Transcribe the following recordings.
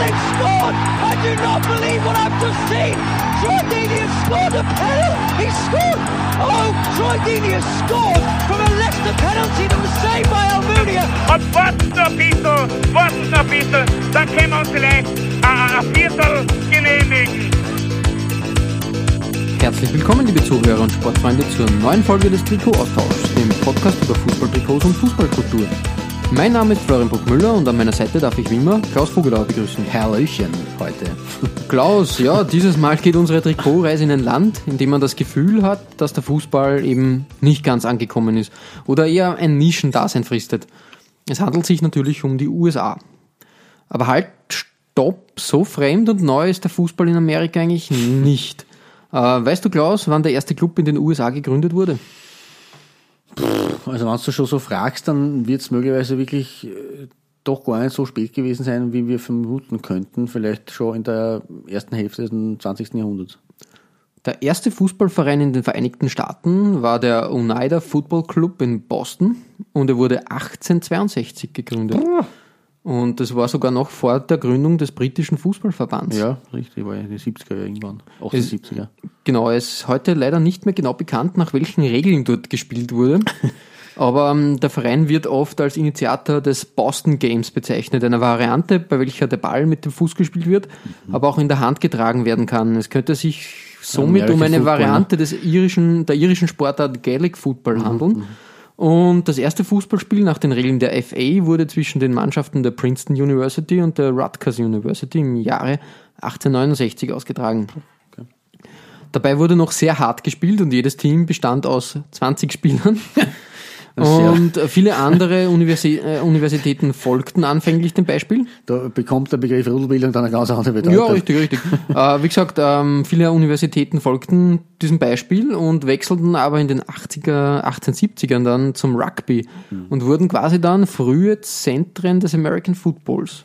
they've scored! I do not believe what I've just seen! Troy Deeney has scored a penalty! He scored! Oh, Troy Deeney has scored from a Leicester penalty that was saved by Almunia! Und warten noch ein bisschen, warten noch ein bisschen, dann können wir uns vielleicht äh, ein Viertel genehmigen. Herzlich willkommen, liebe Zuhörer und Sportfreunde, zur neuen Folge des Trikot-Austauschs, dem Podcast über Fußballtrikots und Fußballkultur. Mein Name ist Florian Bruckmüller und an meiner Seite darf ich wie immer Klaus Vogelauer begrüßen. Hallöchen heute. Klaus, ja, dieses Mal geht unsere Trikotreise in ein Land, in dem man das Gefühl hat, dass der Fußball eben nicht ganz angekommen ist oder eher ein Nischendasein fristet. Es handelt sich natürlich um die USA. Aber halt, stopp, so fremd und neu ist der Fußball in Amerika eigentlich nicht. Äh, weißt du, Klaus, wann der erste Club in den USA gegründet wurde? Also wenn du schon so fragst, dann wird es möglicherweise wirklich äh, doch gar nicht so spät gewesen sein, wie wir vermuten könnten. Vielleicht schon in der ersten Hälfte des 20. Jahrhunderts. Der erste Fußballverein in den Vereinigten Staaten war der Oneida Football Club in Boston und er wurde 1862 gegründet. Und das war sogar noch vor der Gründung des britischen Fußballverbands. Ja, richtig, war ja die 70er Jahre irgendwann. 78er. Genau, es ist heute leider nicht mehr genau bekannt, nach welchen Regeln dort gespielt wurde. Aber ähm, der Verein wird oft als Initiator des Boston Games bezeichnet, einer Variante, bei welcher der Ball mit dem Fuß gespielt wird, aber auch in der Hand getragen werden kann. Es könnte sich somit American um eine Football, Variante des irischen, der irischen Sportart Gaelic Football handeln. Und das erste Fußballspiel nach den Regeln der FA wurde zwischen den Mannschaften der Princeton University und der Rutgers University im Jahre 1869 ausgetragen. Dabei wurde noch sehr hart gespielt und jedes Team bestand aus 20 Spielern. Und viele andere Universi äh, Universitäten folgten anfänglich dem Beispiel. Da bekommt der Begriff Rudelbildung dann eine ganz andere Bedeutung. Ja, richtig, richtig. äh, wie gesagt, ähm, viele Universitäten folgten diesem Beispiel und wechselten aber in den 80er, 1870ern dann zum Rugby und wurden quasi dann frühe Zentren des American Footballs.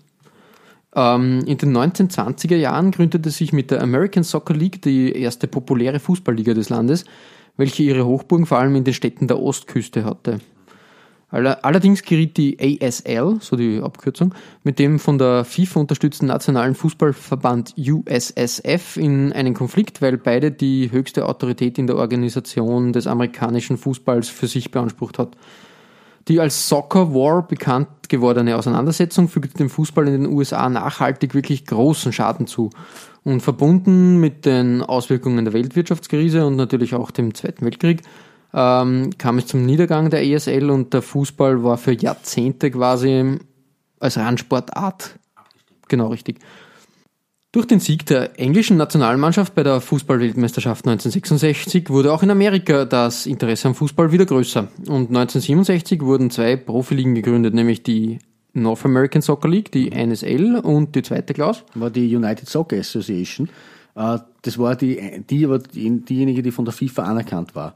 Ähm, in den 1920er Jahren gründete sich mit der American Soccer League die erste populäre Fußballliga des Landes, welche ihre Hochburgen vor allem in den Städten der Ostküste hatte. Aller- Allerdings geriet die ASL, so die Abkürzung, mit dem von der FIFA unterstützten nationalen Fußballverband USSF in einen Konflikt, weil beide die höchste Autorität in der Organisation des amerikanischen Fußballs für sich beansprucht hat. Die als Soccer War bekannt gewordene Auseinandersetzung fügte dem Fußball in den USA nachhaltig wirklich großen Schaden zu. Und verbunden mit den Auswirkungen der Weltwirtschaftskrise und natürlich auch dem Zweiten Weltkrieg ähm, kam es zum Niedergang der ESL und der Fußball war für Jahrzehnte quasi als Randsportart. Genau richtig. Durch den Sieg der englischen Nationalmannschaft bei der Fußballweltmeisterschaft 1966 wurde auch in Amerika das Interesse am Fußball wieder größer. Und 1967 wurden zwei Profiligen gegründet, nämlich die North American Soccer League, die NSL und die zweite Klaus. war die United Soccer Association. Äh, Das war die, die die, diejenige, die von der FIFA anerkannt war.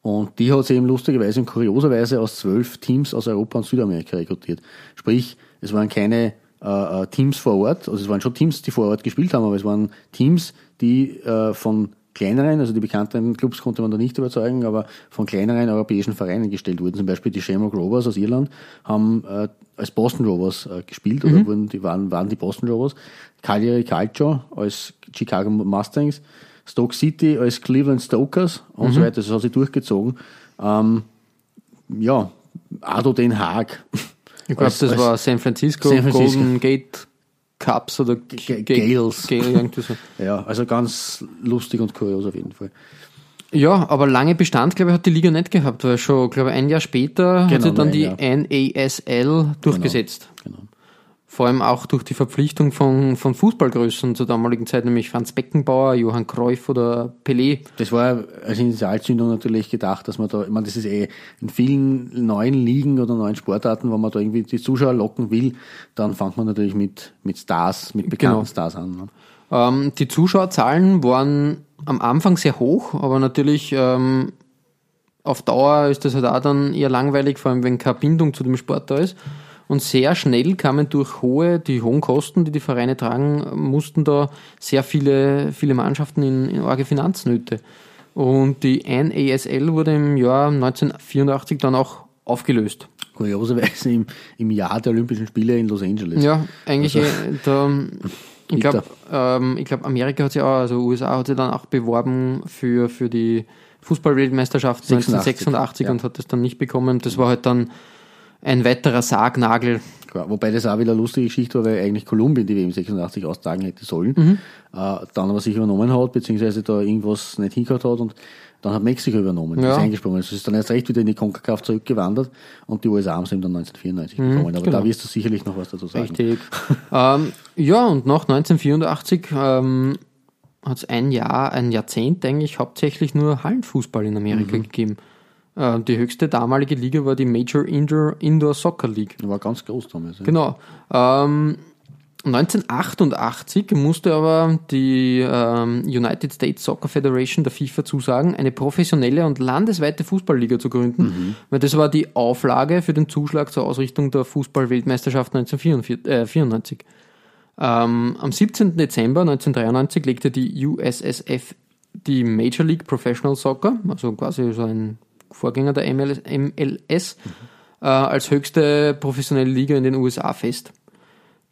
Und die hat sie eben lustigerweise und kurioserweise aus zwölf Teams aus Europa und Südamerika rekrutiert. Sprich, es waren keine äh, äh, Teams vor Ort, also es waren schon Teams, die vor Ort gespielt haben, aber es waren Teams, die äh, von kleineren, also die bekannteren Clubs konnte man da nicht überzeugen, aber von kleineren europäischen Vereinen gestellt wurden. Zum Beispiel die Shamrock Rovers aus Irland haben äh, als Boston Rovers äh, gespielt oder wurden, die waren, waren die Boston Rovers. Cagliari Calcio als Chicago Mustangs, Stoke City als Cleveland Stokers und so weiter. Das hat sich durchgezogen. Ähm, ja, Ado Den Haag. Ich glaube, das war San Francisco, San Francisco. Golden Gate Cups oder G Gales. Gale, irgendwie so. Ja, also ganz lustig und kurios auf jeden Fall. Ja, aber lange Bestand, glaube ich, hat die Liga nicht gehabt, weil schon, glaube ich, ein Jahr später hat Genau, sie dann die NASL durchgesetzt. Genau. Vor allem auch durch die Verpflichtung von, von Fußballgrößen zur damaligen Zeit, nämlich Franz Beckenbauer, Johann Cruyff oder Pelé. Das war als Initialzündung natürlich gedacht, dass man da, ich meine, das ist eh in vielen neuen Ligen oder neuen Sportarten, wenn man da irgendwie die Zuschauer locken will, dann fängt man natürlich mit, mit Stars, mit bekannten Genau. Stars an. Ne? Ähm, die Zuschauerzahlen waren am Anfang sehr hoch, aber natürlich ähm, auf Dauer ist das halt auch dann eher langweilig, vor allem wenn keine Bindung zu dem Sport da ist. Und sehr schnell kamen durch hohe, die hohen Kosten, die die Vereine tragen, mussten da sehr viele, viele Mannschaften in, in arge Finanznöte. Und die NASL wurde im Jahr 1984 dann auch aufgelöst. Kurioserweise im, im Jahr der Olympischen Spiele in Los Angeles. Ja, eigentlich, Also- äh, da, ich glaube, ähm, ich glaube, Amerika hat sich auch, also USA hat sich dann auch beworben für, für die Fußballweltmeisterschaft 86, 1986 ja. und hat das dann nicht bekommen. Das war halt dann ein weiterer Sargnagel. Klar, wobei das auch wieder eine lustige Geschichte war, weil eigentlich Kolumbien die WM 86 austragen hätte sollen, Mhm. äh, dann aber sich übernommen hat, beziehungsweise da irgendwas nicht hingehört hat und dann hat Mexiko übernommen, Ja. ist eingesprungen. Also es ist dann erst recht wieder in die CONCACAF zurückgewandert und die USA haben es eben dann 1994 Mhm, bekommen. Aber genau. da wirst du sicherlich noch was dazu sagen. Richtig. ähm, ja, und nach 1984 ähm, hat es ein Jahr, ein Jahrzehnt eigentlich hauptsächlich nur Hallenfußball in Amerika Mhm. gegeben. Äh, die höchste damalige Liga war die Major Indoor, Indoor Soccer League. War ganz groß damals. Ja. Genau. Ähm, 1988 musste aber die ähm, United States Soccer Federation der FIFA zusagen, eine professionelle und landesweite Fußballliga zu gründen, weil das war die Auflage für den Zuschlag zur Ausrichtung der Fußball-Weltmeisterschaft 1994. Ähm, am 17. Dezember 1993 legte die USSF die Major League Professional Soccer, also quasi so ein Vorgänger der MLS, MLS äh, als höchste professionelle Liga in den USA fest.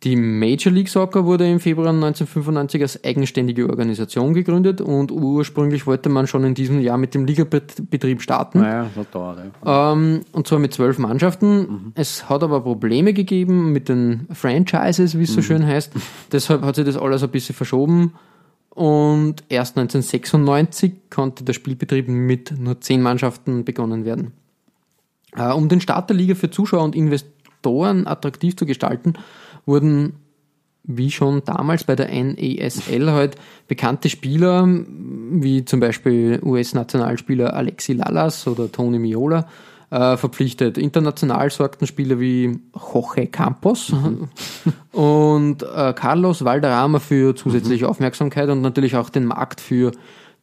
Die Major League Soccer wurde im Februar 1995 als eigenständige Organisation gegründet und ursprünglich wollte man schon in diesem Jahr mit dem Ligabetrieb starten. Naja, das dauert. Ja. Ähm, und zwar mit zwölf Mannschaften. Es hat aber Probleme gegeben mit den Franchises, wie es so schön heißt. Deshalb hat sich das alles ein bisschen verschoben. Und erst 1996 konnte der Spielbetrieb mit nur zehn Mannschaften begonnen werden. Äh, um den Start der Liga für Zuschauer und Investoren attraktiv zu gestalten, wurden wie schon damals bei der NASL halt bekannte Spieler, wie zum Beispiel US-Nationalspieler Alexi Lalas oder Tony Miola, äh, verpflichtet. International sorgten Spieler wie Jorge Campos und äh, Carlos Valderrama für zusätzliche Aufmerksamkeit und natürlich auch den Markt für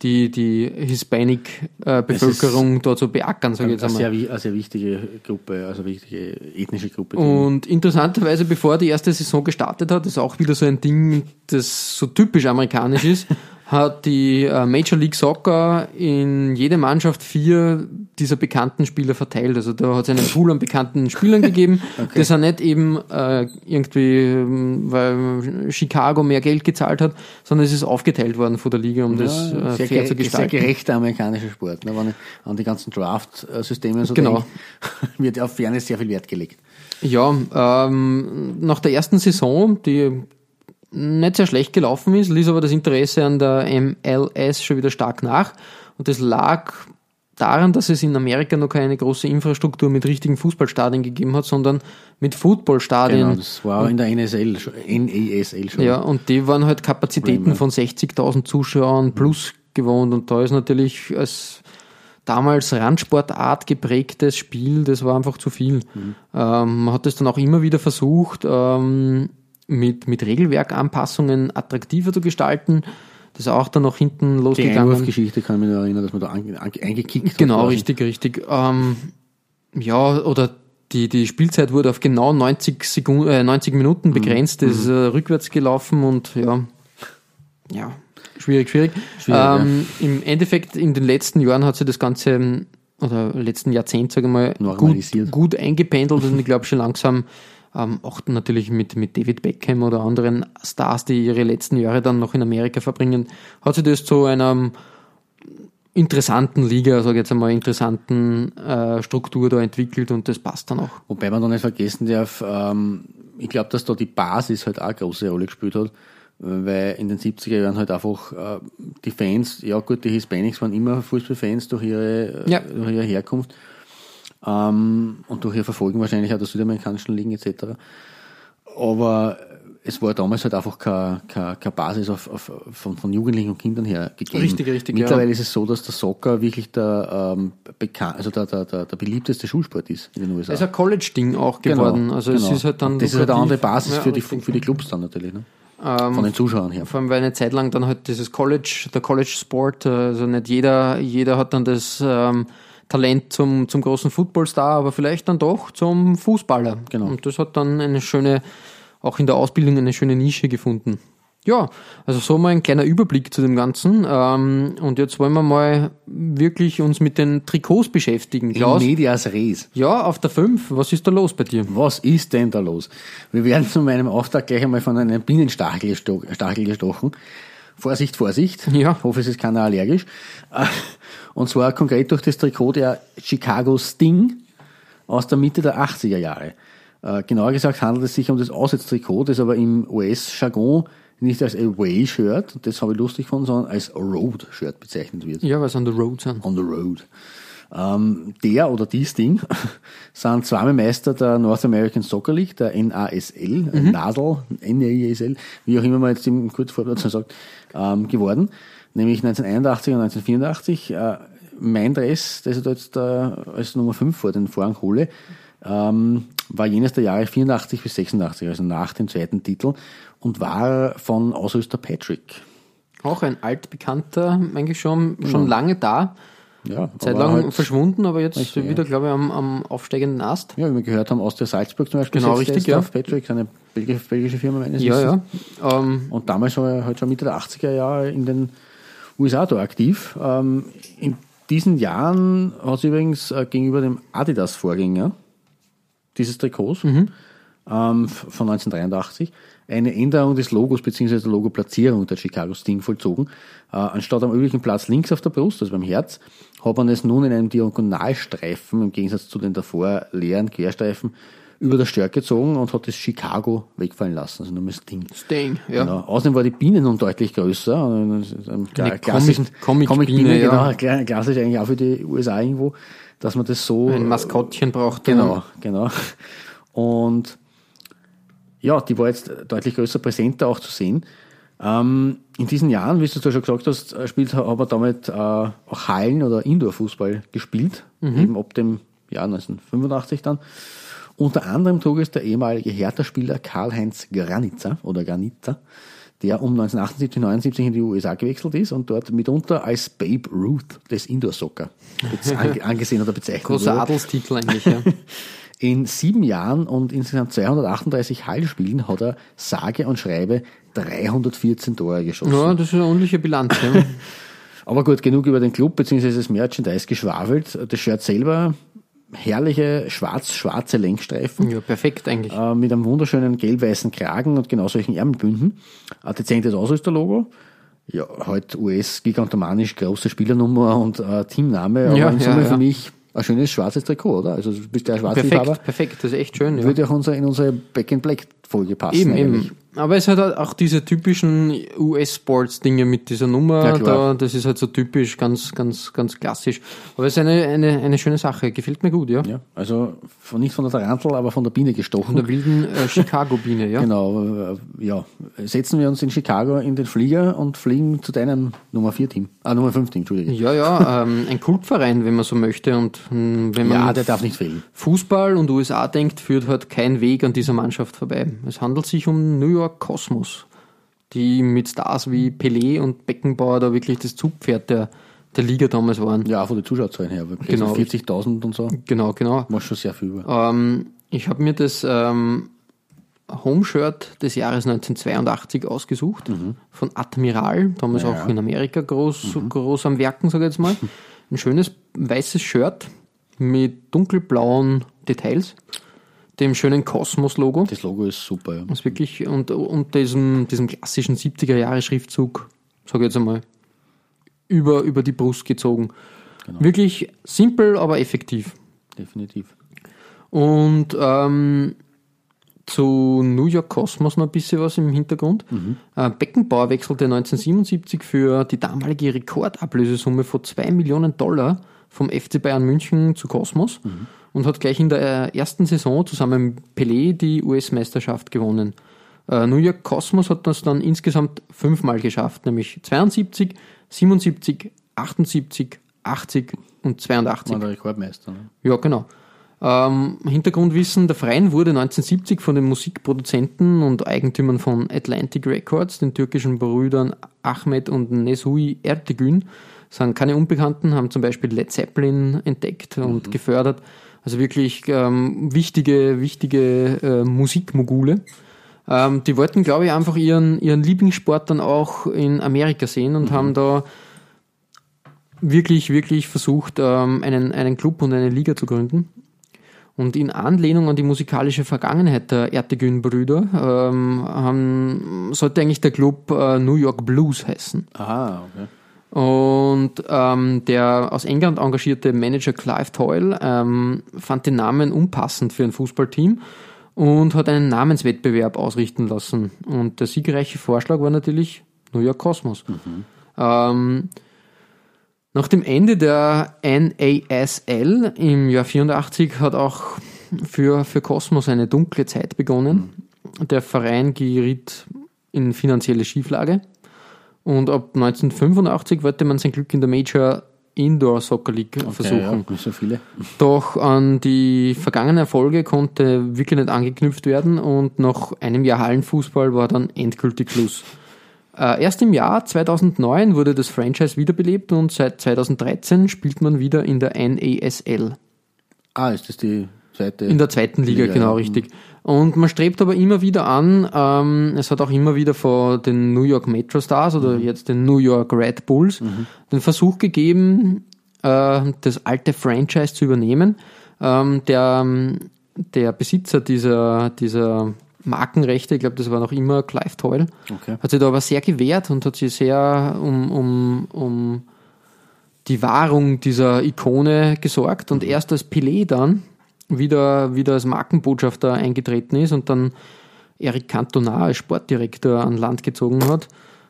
die, die Hispanic-Bevölkerung dort zu beackern, sage ich jetzt Eine einmal. sehr, wi- eine sehr wichtige Gruppe, also wichtige ethnische Gruppe. Und interessanterweise, bevor die erste Saison gestartet hat, ist auch wieder so ein Ding, das so typisch amerikanisch ist, hat die äh, Major League Soccer in jede Mannschaft vier dieser bekannten Spieler verteilt. Also da hat es einen Pool an bekannten Spielern gegeben. Das sind nicht eben äh, irgendwie, ähm, weil Chicago mehr Geld gezahlt hat, sondern es ist aufgeteilt worden von der Liga, um das Ja, äh, sehr, fair zu sehr gestalten. gerechter amerikanischer Sport. Ne? Wenn ich an die ganzen Draft-Systeme und so Genau. denke, wird auf Fairness sehr viel Wert gelegt. Ja, ähm, nach der ersten Saison, die nicht sehr schlecht gelaufen ist, ließ aber das Interesse an der MLS schon wieder stark nach. Und das lag daran, dass es in Amerika noch keine große Infrastruktur mit richtigen Fußballstadien gegeben hat, sondern mit Footballstadien. Genau, das war in der NSL, schon- NASL schon. Ja, und die waren halt Kapazitäten von 60.000 Zuschauern plus gewohnt. Und da ist natürlich als damals Randsportart geprägtes Spiel, das war einfach zu viel. Mhm. Ähm, man hat es dann auch immer wieder versucht, ähm, mit, mit Regelwerkanpassungen attraktiver zu gestalten. Das ist auch dann noch hinten Die losgegangen. Einwurfgeschichte kann ich mich erinnern, dass man da ange, ange, eingekickt hat. Genau, richtig, richtig. Ähm, ja, oder die, die Spielzeit wurde auf genau 90, Sekunden, äh, 90 Minuten Mhm. begrenzt, das ist äh, rückwärts gelaufen und ja, ja, schwierig, schwierig. Schwierig, ähm, Im Endeffekt, in den letzten Jahren hat sich das Ganze, oder letzten Jahrzehnt, sage ich mal, gut, gut eingependelt und ich glaube schon langsam, ähm, auch natürlich mit, mit David Beckham oder anderen Stars, die ihre letzten Jahre dann noch in Amerika verbringen, hat sich das zu einer interessanten Liga, sage ich jetzt einmal, interessanten äh, Struktur da entwickelt und das passt dann auch. Wobei man da nicht vergessen darf, ähm, ich glaube, dass da die Basis halt auch eine große Rolle gespielt hat, weil in den 70er Jahren halt einfach äh, die Fans, ja gut, die Hispanics waren immer Fußballfans durch ihre, Ja. durch ihre Herkunft ähm, und durch ihr Verfolgen wahrscheinlich auch der südamerikanischen Ligen etc. Aber es war damals halt einfach keine, keine, keine Basis auf, auf, von, von Jugendlichen und Kindern her gegeben. Richtig, richtig, Mittlerweile ja. ist es so, dass der Soccer wirklich der, ähm, bekannt, also der, der, der, der beliebteste Schulsport ist in den USA. Es ist ein College-Ding auch geworden. also es genau. ist halt dann. Das ist halt eine andere lukrativ. Basis Ja, für, die, für die Clubs dann natürlich. Ne? Ähm, Von den Zuschauern her. vor allem, weil eine Zeit lang dann halt dieses College, der College Sport, äh, also nicht jeder, jeder hat dann das ähm, Talent zum, zum großen Footballstar, aber vielleicht dann doch zum Fußballer. Genau. Und das hat dann eine schöne, auch in der Ausbildung eine schöne Nische gefunden. Ja, also so mal ein kleiner Überblick zu dem Ganzen. Ähm, und jetzt wollen wir mal wirklich uns mit den Trikots beschäftigen. In Klaus, medias res. ja, auf der 5, was ist da los bei dir? Was ist denn da los? Wir werden zu meinem Auftrag gleich einmal von einem Bienenstachel gesto Stachel gestochen. Vorsicht, Vorsicht. Ja. Ich hoffe, es ist keiner allergisch. Äh, Und zwar konkret durch das Trikot der Chicago Sting aus der Mitte der 80er Jahre. Äh, Genauer gesagt handelt es sich um das Auswärtstrikot, das aber im US-Jargon nicht als Away-Shirt, das habe ich lustig gefunden, sondern als Road-Shirt bezeichnet wird. Ja, weil es on the road sind. On the road. Ähm, der oder die Sting sind zweimal Meister der North American Soccer League, der NASL, NADL, NASL, wie auch immer man jetzt im Kurzvorwärts sagt, ähm, geworden. Nämlich 1981 und 1984. Äh, mein Dress, das ich da jetzt äh, als Nummer 5 vor den Vorhang hole, ähm, war jenes der Jahre 84 bis 86, also nach dem zweiten Titel, und war von Ausrüster Patrick. Auch ein altbekannter, eigentlich schon, schon lange da. Ja, Zeit lang halt- verschwunden, aber jetzt Richtig, wieder, glaube ich, am, am aufsteigenden Ast. Ja, wie wir gehört haben, aus der Salzburg zum Beispiel. Genau, richtig, ja. Patrick, eine belgische, belgische Firma meines Ja, Wissens. ja. Ähm, Und damals war er halt schon Mitte der 80er Jahre in den USA da aktiv. Ähm, in diesen Jahren hat es übrigens äh, gegenüber dem Adidas-Vorgänger dieses Trikots ähm, f- von 1983 eine Änderung des Logos bzw. der Logoplatzierung der Chicago Sting vollzogen. Äh, anstatt am üblichen Platz links auf der Brust, also beim Herz, hat man es nun in einem Diagonalstreifen, im Gegensatz zu den davor leeren Querstreifen, über das Stärk gezogen und hat das Chicago wegfallen lassen, also nur mehr Sting. Sting, ja. Genau. Außerdem war die Biene nun deutlich größer. Ein Eine klassischen Comic- Comic-Biene, Comic-Biene, ja. genau, kla- klassisch eigentlich auch für die USA irgendwo, dass man das so. Ein Maskottchen braucht. Genau, genau. Und ja, die war jetzt deutlich größer präsenter auch zu sehen. Ähm, in diesen Jahren, wie du es schon gesagt hast, äh, spielt, hat er damit äh, auch Hallen- oder Indoor-Fußball gespielt, eben ab dem Jahr 1985 dann. Unter anderem trug es der ehemalige Hertha-Spieler Karl-Heinz Granitzer oder Granitzer, der um 1978, 79 in die USA gewechselt ist und dort mitunter als Babe Ruth des Indoor-Soccer angesehen oder bezeichnet Großer wurde. Adelstitel eigentlich, ja. In sieben Jahren und insgesamt 238 Heilspielen hat er sage und schreibe 314 Tore geschossen. ja, das ist eine ordentliche Bilanz. Ja. Aber gut, genug über den Club bzw. das Merchandise geschwafelt. Das Shirt selber, herrliche schwarz-schwarze Lenkstreifen ja, perfekt eigentlich. äh, mit einem wunderschönen gelb-weißen Kragen und genau solchen Ärmelbünden. Ein dezentes Ausrüsterlogo. Ja, halt US-gigantomanisch große Spielernummer und äh, Teamname, aber Ja, in ja, Summe ja. für mich ein schönes schwarzes Trikot, oder? Also du bist ja ein Schwarzliebhaber. Perfekt, perfekt, das ist echt schön. Ja. Würde auch unser, in unsere Back in Black Folge passen. Eben, eigentlich. eben. Aber es hat halt auch diese typischen US-Sports-Dinge mit dieser Nummer. Ja, da, das ist halt so typisch, ganz, ganz, ganz klassisch. Aber es ist eine, eine, eine schöne Sache. Gefällt mir gut, ja. Ja, also von, nicht von der Tarantel, aber von der Biene gestochen. Von der wilden äh, Chicago-Biene, ja. Genau, äh, ja. Setzen wir uns in Chicago in den Flieger und fliegen zu deinem Nummer 4 Team. Ah, Nummer 5 Team, Entschuldige. Ja, ja, ähm, ein Kultverein, wenn man so möchte. Und ähm, wenn man Ja, der darf nicht fehlen. Fußball und USA denkt, führt halt kein Weg an dieser Mannschaft vorbei. Es handelt sich um New York Cosmos, die mit Stars wie Pelé und Beckenbauer da wirklich das Zugpferd der, der Liga damals waren. Ja, von den Zuschauerzahlen her. weil Genau. 40.000 und so. Genau, genau. Machst schon sehr viel über. Ähm, ich habe mir das ähm, Home-Shirt des Jahres 1982 ausgesucht, von Admiral, damals Ja. auch in Amerika groß, groß am Werken, sage ich jetzt mal. Ein schönes weißes Shirt mit dunkelblauen Details, dem schönen Kosmos-Logo. Das Logo ist super. Ja. Ist wirklich, und, und diesem, diesem klassischen 70er-Jahre-Schriftzug, sage ich jetzt einmal, über, über die Brust gezogen. Wirklich simpel, aber effektiv. Definitiv. Und ähm, zu New York Cosmos noch ein bisschen was im Hintergrund. Äh, Beckenbauer wechselte 1977 für die damalige Rekordablösesumme von 2 Millionen Dollar vom FC Bayern München zu Cosmos und hat gleich in der äh, ersten Saison zusammen mit Pelé die US-Meisterschaft gewonnen. Äh, New York Cosmos hat das dann insgesamt fünfmal geschafft, nämlich 72, 77, 78, 80 und 82. War der Rekordmeister. Ne? Ja, genau. Ähm, Hintergrundwissen, der Verein wurde 1970 von den Musikproduzenten und Eigentümern von Atlantic Records, den türkischen Brüdern Ahmed und Nesui Ertegün, sind keine Unbekannten, haben zum Beispiel Led Zeppelin entdeckt und gefördert. Also wirklich ähm, wichtige, wichtige äh, Musikmogule. Ähm, die wollten, glaube ich, einfach ihren, ihren Lieblingssport dann auch in Amerika sehen und haben da wirklich, wirklich versucht, ähm, einen, einen Club und eine Liga zu gründen. Und in Anlehnung an die musikalische Vergangenheit der Ertegün-Brüder ähm, haben, sollte eigentlich der Club äh, New York Blues heißen. Ah, okay. Und ähm, der aus England engagierte Manager Clive Toyle ähm, fand den Namen unpassend für ein Fußballteam und hat einen Namenswettbewerb ausrichten lassen. Und der siegreiche Vorschlag war natürlich New York Cosmos. Ähm, nach dem Ende der NASL im Jahr 84 hat auch für, für Cosmos eine dunkle Zeit begonnen. Der Verein geriet in finanzielle Schieflage. Und ab 1985 wollte man sein Glück in der Major Indoor Soccer League versuchen. Ja, so viele. Doch an die vergangenen Erfolge konnte wirklich nicht angeknüpft werden und nach einem Jahr Hallenfußball war dann endgültig Schluss. Äh, erst im Jahr 2009 wurde das Franchise wiederbelebt und seit 2013 spielt man wieder in der NASL. Ah, ist das die zweite? In der zweiten Liga, Liga, genau, ja. richtig. Und man strebt aber immer wieder an, ähm, es hat auch immer wieder vor den New York Metro Stars oder jetzt den New York Red Bulls den Versuch gegeben, äh, das alte Franchise zu übernehmen. Ähm, der, der Besitzer dieser, dieser Markenrechte, ich glaube, das war noch immer Clive Toyle, Okay. hat sich da aber sehr gewehrt und hat sich sehr um, um, um die Wahrung dieser Ikone gesorgt und erst als Pelé dann wieder, wieder als Markenbotschafter eingetreten ist und dann Eric Cantona als Sportdirektor an Land gezogen hat,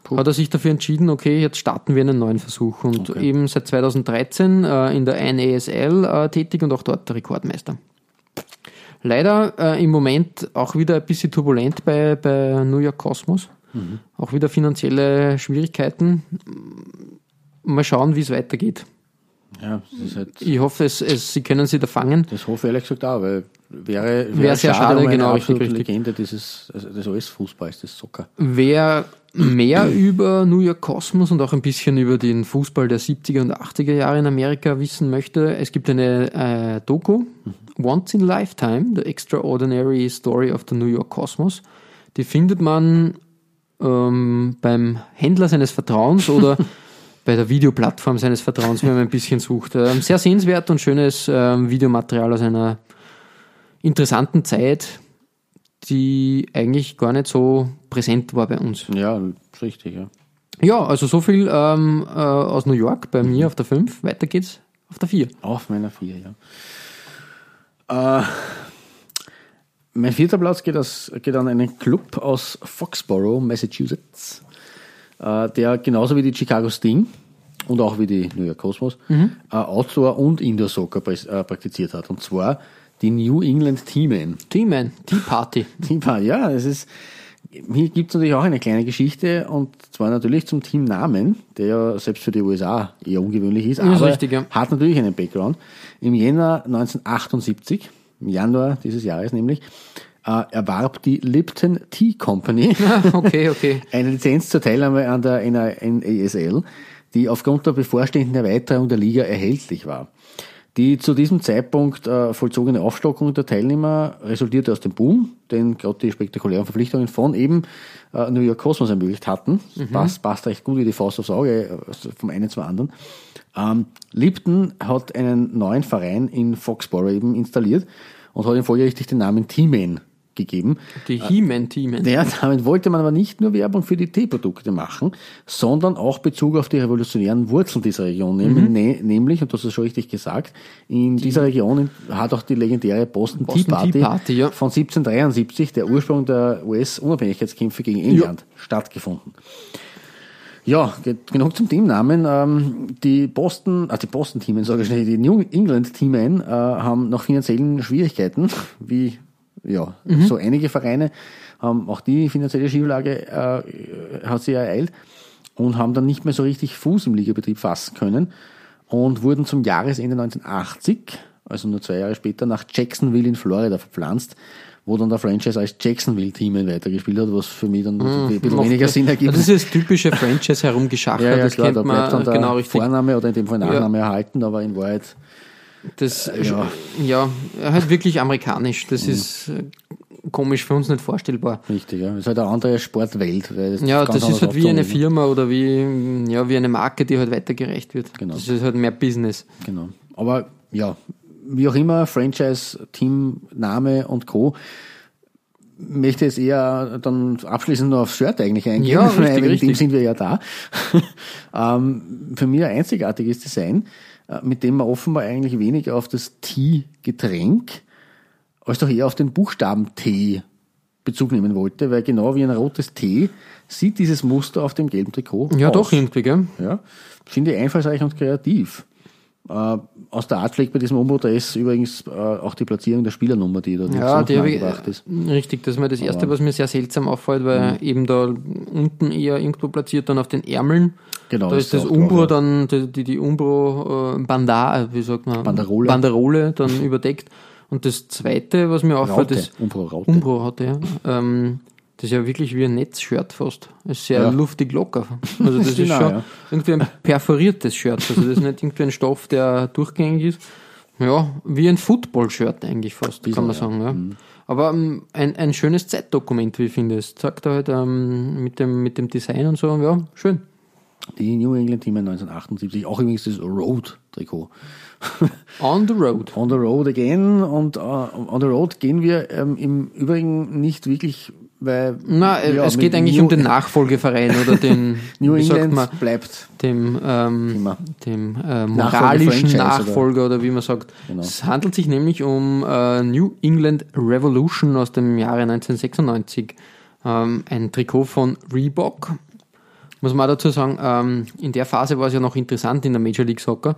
hat er sich dafür entschieden, okay, jetzt starten wir einen neuen Versuch und Okay. eben seit 2013 äh, in der NASL äh, tätig und auch dort der Rekordmeister. Leider äh, im Moment auch wieder ein bisschen turbulent bei, bei New York Cosmos. Auch wieder finanzielle Schwierigkeiten. Mal schauen, wie es weitergeht. Ja, das ist halt, Ich hoffe, es, es, Sie können sie da fangen. das hoffe ich ehrlich gesagt auch, weil wäre, wäre, Wäre sehr schade, um eine genau, richtig, richtig. Legende dieses, also des US-Fußballs, des Soccer. Wer mehr über New York Cosmos und auch ein bisschen über den Fußball der 70er und 80er Jahre in Amerika wissen möchte, es gibt eine äh, Doku, Once in a Lifetime, The Extraordinary Story of the New York Cosmos. Die findet man ähm, beim Händler seines Vertrauens oder bei der Videoplattform seines Vertrauens, wenn man ein bisschen sucht. Ähm, sehr sehenswert und schönes ähm, Videomaterial aus einer interessanten Zeit, die eigentlich gar nicht so präsent war bei uns. Ja, richtig, ja. Ja, also so viel ähm, äh, aus New York bei mir auf der 5. Weiter geht's auf der 4. Auf meiner vier, ja. Äh, mein vierter Platz geht, aus, geht an einen Club aus Foxborough, Massachusetts, der genauso wie die Chicago Sting und auch wie die New York Cosmos äh, Outdoor- und Indoor-Soccer äh, praktiziert hat. Und zwar die New England T-Men. T-Man, Tea Party. Teampa, ja, es ist, hier gibt es natürlich auch eine kleine Geschichte und zwar natürlich zum Teamnamen, der ja selbst für die USA eher ungewöhnlich ist, ist aber richtig, ja. hat natürlich einen Background. Im Jänner 1978, im Januar dieses Jahres nämlich, äh, erwarb die Lipton Tea Company okay, okay. eine Lizenz zur Teilnahme an der NASL, die aufgrund der bevorstehenden Erweiterung der Liga erhältlich war. Die zu diesem Zeitpunkt äh, vollzogene Aufstockung der Teilnehmer resultierte aus dem Boom, den gerade die spektakulären Verpflichtungen von eben äh, New York Cosmos ermöglicht hatten. Passt, passt recht gut wie die Faust aufs Auge äh, vom einen zum anderen. Ähm, Lipton hat einen neuen Verein in Foxborough eben installiert und hat ihm folgerichtig den Namen T-Man gegeben. Die He-Man T-Man. Ja, damit wollte man aber nicht nur Werbung für die Teeprodukte machen, sondern auch Bezug auf die revolutionären Wurzeln dieser Region nehmen. Ne, nämlich, und du hast es schon richtig gesagt, in dieser Region hat auch die legendäre Boston, Boston Tea Party, Party, ja. von 1773, der Ursprung der US-Unabhängigkeitskämpfe gegen England, stattgefunden. Ja, ge- genug zum Teamnamen. Ähm, die Boston, also die Boston-Teamen, sage ich schnell, die New England-Teamen äh, haben nach finanziellen Schwierigkeiten, wie ja, so einige Vereine, haben auch die finanzielle Schieflage äh, hat sie ereilt und haben dann nicht mehr so richtig Fuß im Ligabetrieb fassen können und wurden zum Jahresende 1980 also nur zwei Jahre später, nach Jacksonville in Florida verpflanzt, wo dann der Franchise als Jacksonville-Team weitergespielt hat, was für mich dann ein bisschen weniger Sinn ergibt. Das ist das typische Franchise herumgeschacher, ja, ja, das klar, kennt da bleibt man dann der genau richtig. Vorname oder in dem Fall Nachname erhalten, aber in Wahrheit Das, ja. ja. halt wirklich amerikanisch. Das ist äh, komisch für uns nicht vorstellbar. richtig. Ja. Das ist halt eine andere Sportwelt. weil Ja, das ist halt wie eine Firma oder wie, ja, wie eine Marke, die halt weitergereicht wird. Genau. Das ist halt mehr Business. Genau. Aber ja, wie auch immer, Franchise, Team, Name und Co. Möchte jetzt eher dann abschließend nur aufs Shirt eigentlich eingehen. Ja, richtig, weil dem richtig. sind wir ja da. ähm, für mich ein einzigartiges Design, äh, mit dem man offenbar eigentlich weniger auf das Tee-Getränk als doch eher auf den Buchstaben T Bezug nehmen wollte, weil genau wie ein rotes T sieht dieses Muster auf dem gelben Trikot Ja, aus. doch, irgendwie, gell? Ja, finde ich einfallsreich und kreativ. Äh, aus der Art schlägt bei diesem Umbro-Dress übrigens äh, auch die Platzierung der Spielernummer, die da Ja, die angebracht ist. richtig, das ist mal das Erste, was mir sehr seltsam auffällt, weil eben da unten eher irgendwo platziert, dann auf den Ärmeln. Genau, Da ist das ist Umbro drauf, dann, die, die, Umbro äh, Bandar, wie sagt man? Banderole. Banderole dann überdeckt. Und das Zweite, was mir auffällt, Raute, ist Umbro-Raute. Umbro hatte, ja. Ähm, das ist ja wirklich wie ein Netzshirt fast. Es ist sehr Ja. luftig locker. Also das ist Genau, schon ja. irgendwie ein perforiertes Shirt. Also das ist nicht irgendwie ein Stoff, der durchgängig ist. Ja, wie ein Football-Shirt eigentlich fast, kann man ja. Mhm. sagen. Ja. Aber ähm, ein, ein schönes Zeitdokument, wie ich finde. Es zeigt halt ähm, mit, dem, mit dem Design und so, ja, schön. Die New England Team 1978, auch übrigens das Road-Trikot. On the road. On the road again und uh, on the road gehen wir ähm, im Übrigen nicht wirklich, weil Na, äh, ja, es geht eigentlich New, um den Nachfolgeverein oder den, New England man, bleibt dem, ähm, dem äh, moralischen Nachfolger oder wie man sagt. Genau. Es handelt sich nämlich um äh, New England Revolution aus dem Jahre 1996. Ähm, ein Trikot von Reebok. Muss man auch dazu sagen, ähm, in der Phase war es ja noch interessant in der Major League Soccer.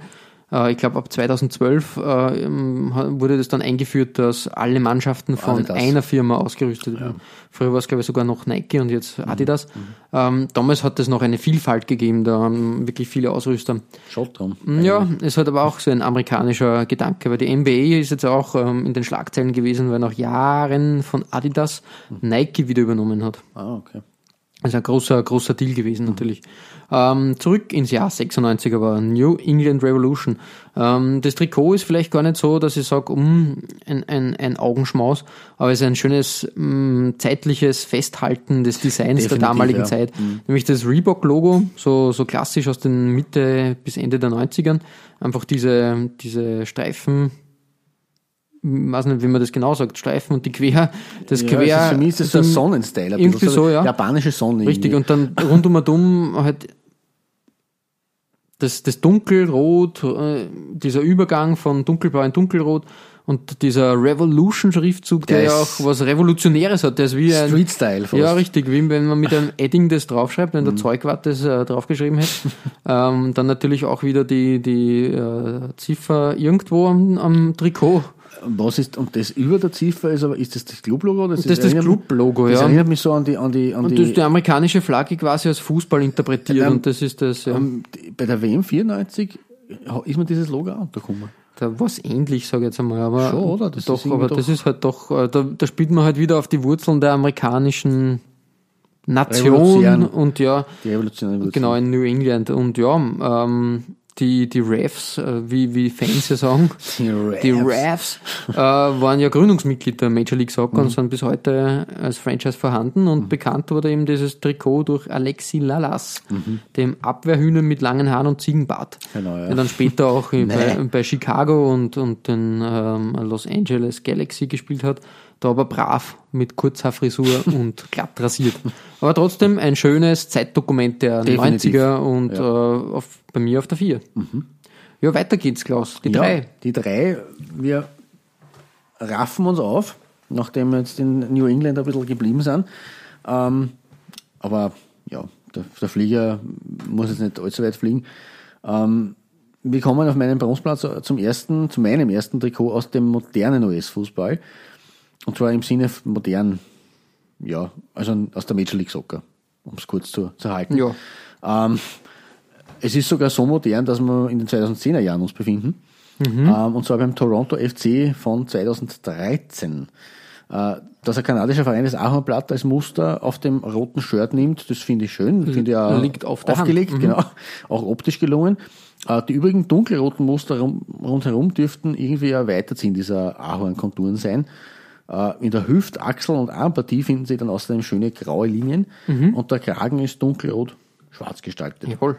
Äh, ich glaube, ab 2012 äh, wurde das dann eingeführt, dass alle Mannschaften von Adidas. einer Firma ausgerüstet werden. Früher war es, glaube ich, sogar noch Nike und jetzt Adidas. Ähm, damals hat es noch eine Vielfalt gegeben, da haben wirklich viele Ausrüster. Schott drum. Ja, es hat aber auch so ein amerikanischer Gedanke, weil die NBA ist jetzt auch ähm, in den Schlagzeilen gewesen, weil nach Jahren von Adidas Nike wieder übernommen hat. Ah, okay. Also ein großer, großer Deal gewesen natürlich. Ähm, zurück ins Jahr 96 aber, New England Revolution. Ähm, das Trikot ist vielleicht gar nicht so, dass ich sage, um, ein, ein, ein Augenschmaus, aber es ist ein schönes mm, zeitliches Festhalten des Designs Definitiv, der damaligen ja. Zeit. Nämlich das Reebok-Logo, so, so klassisch aus den Mitte bis Ende der 90ern. Einfach diese, diese Streifen, weiß nicht, wie man das genau sagt, Streifen und die Quer, das Ja, Quer. ist für mich ist das so ein Sonnenstyle. ein irgendwie bisschen, so, ja. Japanische Sonne. Richtig, irgendwie. und dann rund um und um halt das, das Dunkelrot, äh, dieser Übergang von Dunkelblau in Dunkelrot und dieser Revolution-Schriftzug, der, Der ja auch was Revolutionäres hat, der ist wie ein. Street-Style. Ja, richtig, wie wenn man mit einem Edding das draufschreibt, wenn der Zeugwart das äh, draufgeschrieben hätte. ähm, dann natürlich auch wieder die, die äh, Ziffer irgendwo am, am Trikot. Was ist, und das über der Ziffer ist aber, ist das das Club-Logo? Das ist das erinnert mich- Club-Logo, Das ja. erinnert mich so an die, an die, an Und die, das ist die amerikanische Flagge quasi als Fußball interpretiert Ähm, und das ist das, ja. ähm, bei der WM 94 ist mir dieses Logo auch untergekommen. Da war es ähnlich, sage ich jetzt einmal. Aber Schon, oder? Das doch, ist aber das doch- ist halt doch, äh, da, da spielt man halt wieder auf die Wurzeln der amerikanischen Nation Revolution. und ja, Die revolutionäre Wurzel. genau in New England. Und ja, ähm, die, die Refs, äh, wie, wie Fans ja sagen, Die Refs. die Refs äh, waren ja Gründungsmitglied der Major League Soccer Mhm. und sind bis heute als Franchise vorhanden und bekannt wurde eben dieses Trikot durch Alexi Lalas, dem Abwehrhühner mit langen Haaren und Ziegenbart. Mhm. Genau, ja. Der dann später auch bei, bei Chicago und, und den ähm, Los Angeles Galaxy gespielt hat. Da aber brav mit Kurzhaarfrisur und glatt rasiert. Aber trotzdem ein schönes Zeitdokument der Definitiv. 90er und äh, auf, bei mir auf der 4. Ja, weiter geht's, Klaus. Die Mhm. Ja, drei. Die drei, wir raffen uns auf, nachdem wir jetzt in New England ein bisschen geblieben sind. Ähm, aber ja, der, der Flieger muss jetzt nicht allzu weit fliegen. Ähm, wir kommen auf meinen Bronzeplatz zum ersten, zu meinem ersten Trikot aus dem modernen US-Fußball. Und zwar im Sinne modern, ja, also aus der Major League Soccer, um es kurz zu, zu halten. Ja. Ähm, es ist sogar so modern, dass wir in den 2010er Jahren uns befinden. ähm, und zwar beim Toronto FC von 2013. Äh, dass ein kanadischer Verein das Ahornblatt als Muster auf dem roten Shirt nimmt, das finde ich schön, finde ich auch Liegt auf der Hand. aufgelegt, Mhm. genau, auch optisch gelungen. Äh, Die übrigen dunkelroten Muster rum, rundherum dürften irgendwie ein Weiterziehen dieser Ahornkonturen sein. Äh, In der Hüft-, Achsel- und Armpartie finden Sie dann außerdem schöne graue Linien Mhm. und der Kragen ist dunkelrot schwarz gestaltet. Jawohl.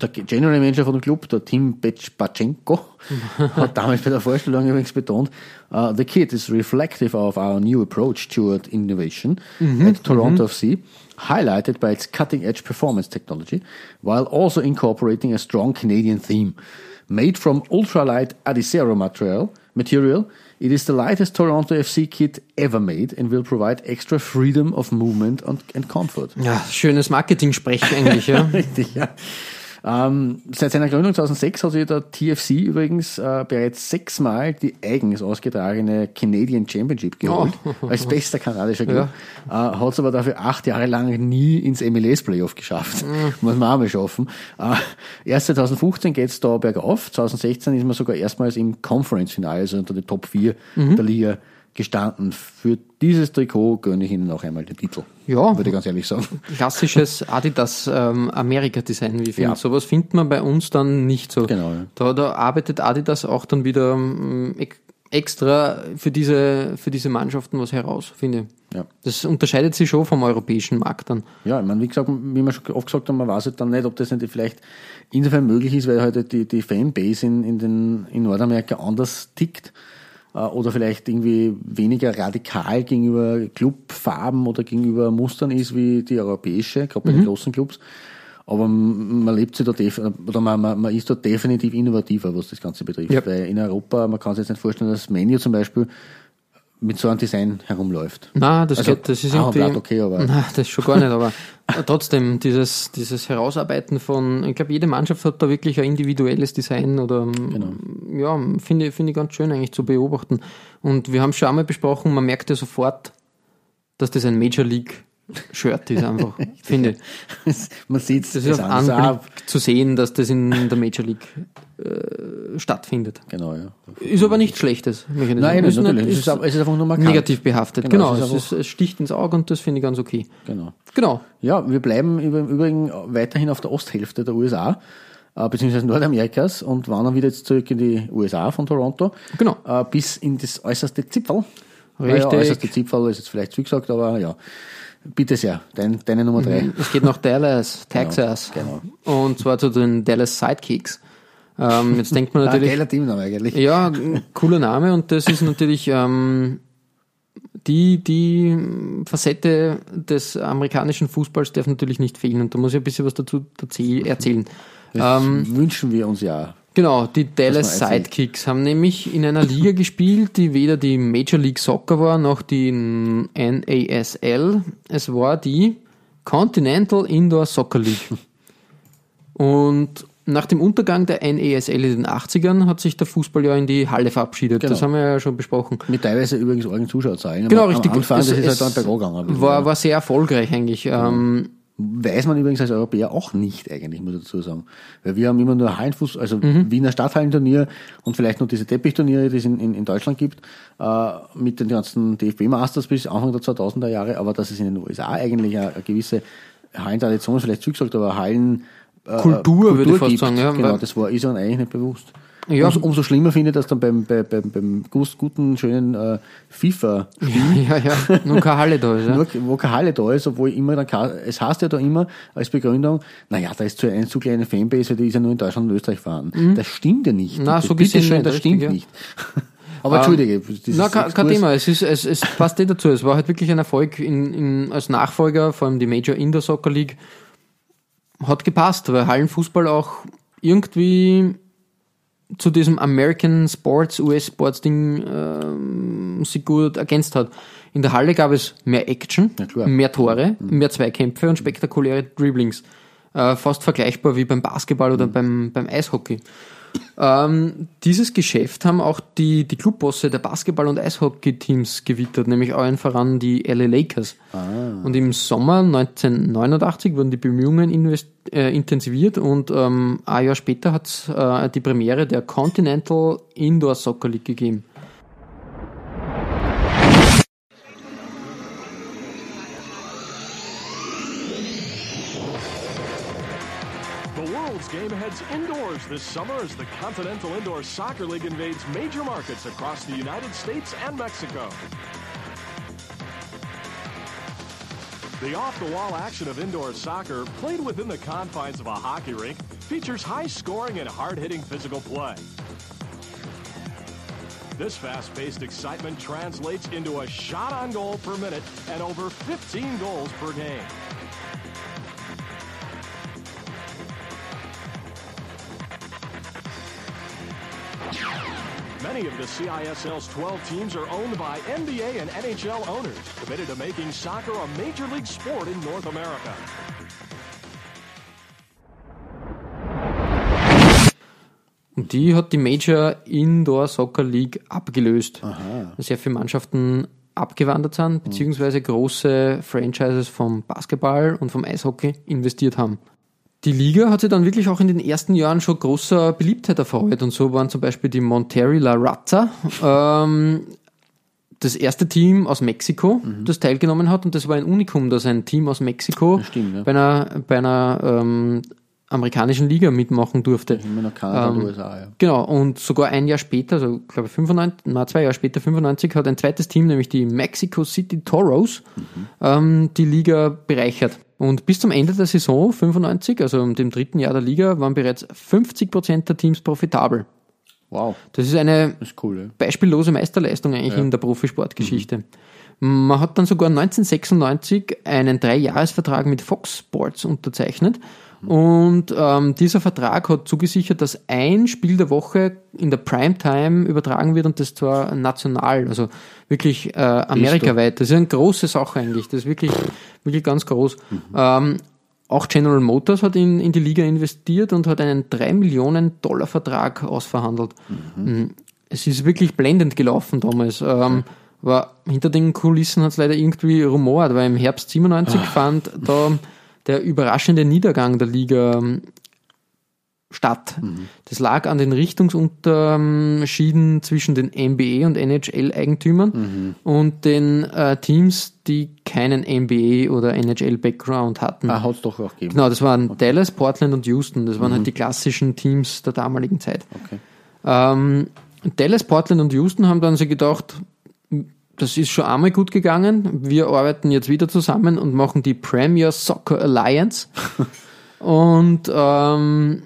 Der General Manager von dem Club, der Tim Betschbatschenko, hat damals bei der Vorstellung übrigens betont, uh, the kit is reflective of our new approach toward innovation at Toronto FC, highlighted by its cutting-edge performance technology, while also incorporating a strong Canadian theme. Made from ultralight Adicero material, material, it is the lightest Toronto FC kit ever made and will provide extra freedom of movement and, and comfort. Ja, schönes Marketing-Sprech eigentlich, ja. Richtig, ja. Ähm, seit seiner Gründung 2006 hat sich der TFC übrigens äh, bereits sechsmal die eigens ausgetragene Canadian Championship geholt, als bester kanadischer Club. Äh, hat es aber dafür acht Jahre lang nie ins MLS-Playoff geschafft. Muss man auch mal schaffen. Äh, erst 2015 geht es da bergauf. 2016 ist man sogar erstmals im Conference-Finale, also unter den Top 4 der Liga gestanden. Für dieses Trikot gönne ich Ihnen noch einmal den Titel. Ja. Würde ich ganz ehrlich sagen. Klassisches Adidas ähm, Amerika-Design, wie ich finde. Ja. Sowas findet man bei uns dann nicht so. Genau, ja. Da, da arbeitet Adidas auch dann wieder ähm, ex- extra für diese, für diese Mannschaften was heraus, finde ich. Ja. Das unterscheidet sich schon vom europäischen Markt dann. Ja, ich meine, wie gesagt, wie wir schon oft gesagt haben, man weiß halt dann nicht, ob das nicht vielleicht insofern möglich ist, weil halt die, die Fanbase in, in, den, in Nordamerika anders tickt oder vielleicht irgendwie weniger radikal gegenüber Clubfarben oder gegenüber Mustern ist wie die europäische, gerade bei den großen Clubs. Aber man lebt sich da oder man, man, man ist da definitiv innovativer, was das Ganze betrifft. Ja. Weil in Europa, man kann sich jetzt nicht vorstellen, dass Menu zum Beispiel mit so einem Design herumläuft. Na, das Also, geht, das ist ah, irgendwie. Blatt okay, aber- Na, das schon gar nicht, aber trotzdem, dieses, dieses Herausarbeiten von, ich glaube, jede Mannschaft hat da wirklich ein individuelles Design oder, Genau. ja, finde ich, finde ich ganz schön eigentlich zu beobachten. Und wir haben schon einmal besprochen, man merkt ja sofort, dass das ein Major League Shirt ist einfach, finde ich. man sieht Das ist auf an. Das ist auch- Anblick zu sehen, dass das in der Major League äh, stattfindet. Genau, ja. Ist aber nichts Schlechtes. nicht Nein, sagen. natürlich. nicht- Es ist, es ist einfach nur markant. negativ behaftet. Genau, Genau, es ist es, ist, es sticht ins Auge und das finde ich ganz okay. Genau. Genau. Ja, wir bleiben im Übrigen weiterhin auf der Osthälfte der USA, äh, beziehungsweise Nordamerikas und wandern wieder jetzt zurück in die USA von Toronto. Genau. Äh, bis in das äußerste Zipfel. Richtig. Ja, äußerste Zipfel ist jetzt vielleicht zu gesagt, aber ja. Bitte sehr, dein, deine Nummer drei. Es geht nach Dallas, Texas. genau. Und zwar zu den Dallas Sidekicks. Ähm, jetzt denkt man Ah, natürlich, geiler Teamname eigentlich. ja, ein cooler Name und das ist natürlich ähm, die, die Facette des amerikanischen Fußballs darf natürlich nicht fehlen und da muss ich ein bisschen was dazu erzähl- erzählen. Das Ähm, wünschen wir uns ja. Genau, die Dallas. Sidekicks haben nämlich in einer Liga gespielt, die weder die Major League Soccer war, noch die NASL. Es war die Continental Indoor Soccer League. Und nach dem Untergang der NASL in den 80ern hat sich der Fußball ja in die Halle verabschiedet. Das Genau. haben wir ja schon besprochen. Mit teilweise übrigens argen Zuschauerzahlen. Genau, Am richtig. Anfang, Es- das ist halt dann bergauf gegangen. War, war sehr erfolgreich eigentlich. Ähm, Weiß man übrigens als Europäer auch nicht eigentlich, muss ich dazu sagen. Weil wir haben immer nur Hallenfuß, also Mhm. Wiener Stadthallenturnier und vielleicht noch diese Teppichturniere, die es in, in, in Deutschland gibt, äh, mit den ganzen DFB-Masters bis Anfang der 2000er Jahre, aber dass es in den USA eigentlich eine, eine gewisse Hallentradition, vielleicht zugesagt, aber Hallen äh, Kultur, würde ich fast gibt. sagen, ja, Genau, das war ist uns eigentlich nicht bewusst. Ja. Umso, umso schlimmer finde ich das dann beim, beim, beim, beim gut- guten, schönen äh, FIFA ja, ja, nun keine Halle da ist. Ja. nur, wo keine Halle da ist, obwohl immer dann, es heißt ja da immer als Begründung, naja, da ist zu eine zu kleine Fanbase, die ist ja nur in Deutschland und Österreich fahren. Das stimmt ja nicht. Mhm. Na, das, so gesehen schön, nicht, das richtig, stimmt ja. nicht. Aber entschuldige, dieses Na, kein, kein Thema. Es, ist, es, es passt eh dazu. Es war halt wirklich ein Erfolg in, in, als Nachfolger, vor allem die Major Indoor Soccer League. Hat gepasst, weil Hallenfußball auch irgendwie zu diesem American Sports, US Sports Ding ähm, sich gut ergänzt hat. In der Halle gab es mehr Action, Ja. Mhm. mehr Tore, mehr Zweikämpfe und spektakuläre Dribblings. Äh, fast vergleichbar wie beim Basketball oder Mhm. beim, beim Eishockey. Ähm, dieses Geschäft haben auch die, die Clubbosse der Basketball- und Eishockey-Teams gewittert, nämlich allen voran die LA Lakers. Und im Sommer 1989 wurden die Bemühungen äh, intensiviert und ähm, ein Jahr später hat es äh, die Premiere der Continental Indoor Soccer League gegeben. World's Game heads indoors this summer as the Continental Indoor Soccer League invades major markets across the United States and Mexico. The off-the-wall action of indoor soccer, played within the confines of a hockey rink, features high scoring and hard-hitting physical play. This fast-paced excitement translates into a shot on goal per minute and over 15 goals per game. Many of the CISL's 12 teams are owned by NBA and NHL owners committed to making soccer a major league sport in North America. Und die hat die Major Indoor Soccer League abgelöst. Sehr viele Mannschaften abgewandert sind, beziehungsweise große Franchises vom Basketball und vom Eishockey investiert haben. Die Liga hat sich dann wirklich auch in den ersten Jahren schon großer Beliebtheit erfreut und so waren zum Beispiel die Monterrey La Raza ähm, das erste Team aus Mexiko, das teilgenommen hat und das war ein Unikum, dass ein Team aus Mexiko stimmt, ja. bei einer, bei einer ähm, amerikanischen Liga mitmachen durfte. Immer noch Kanada und Ähm, USA, ja. Genau, und sogar ein Jahr später, also glaube ich 95, na zwei Jahre später, 95, hat ein zweites Team, nämlich die Mexico City Toros, ähm, die Liga bereichert. Und bis zum Ende der Saison 95, also dem dritten Jahr der Liga, waren bereits 50 Prozent der Teams profitabel. Wow, Das ist eine das ist cool, ja. beispiellose Meisterleistung eigentlich in der Profisportgeschichte. Man hat dann sogar 1996 einen Dreijahresvertrag mit Fox Sports unterzeichnet. Und ähm, dieser Vertrag hat zugesichert, dass ein Spiel der Woche in der Primetime übertragen wird und das zwar national, also wirklich äh, amerikaweit. Das ist eine große Sache eigentlich. Das ist wirklich, wirklich ganz groß. Ähm, auch General Motors hat in, in die Liga investiert und hat einen 3 Millionen Dollar Vertrag ausverhandelt. Mhm. Es ist wirklich blendend gelaufen damals. Ähm, aber hinter den Kulissen hat es leider irgendwie rumort, weil im Herbst 97 fand da der überraschende Niedergang der Liga ähm, statt. Das lag an den Richtungsunterschieden zwischen den NBA und NHL-Eigentümern und den äh, Teams, die keinen NBA oder NHL-Background hatten. Ah, hat es doch auch gegeben. Genau, das waren Dallas, Portland und Houston. Das waren halt die klassischen Teams der damaligen Zeit. Okay. Ähm, Dallas, Portland und Houston haben dann sich gedacht, das ist schon einmal gut gegangen. Wir arbeiten jetzt wieder zusammen und machen die Premier Soccer Alliance. und ähm,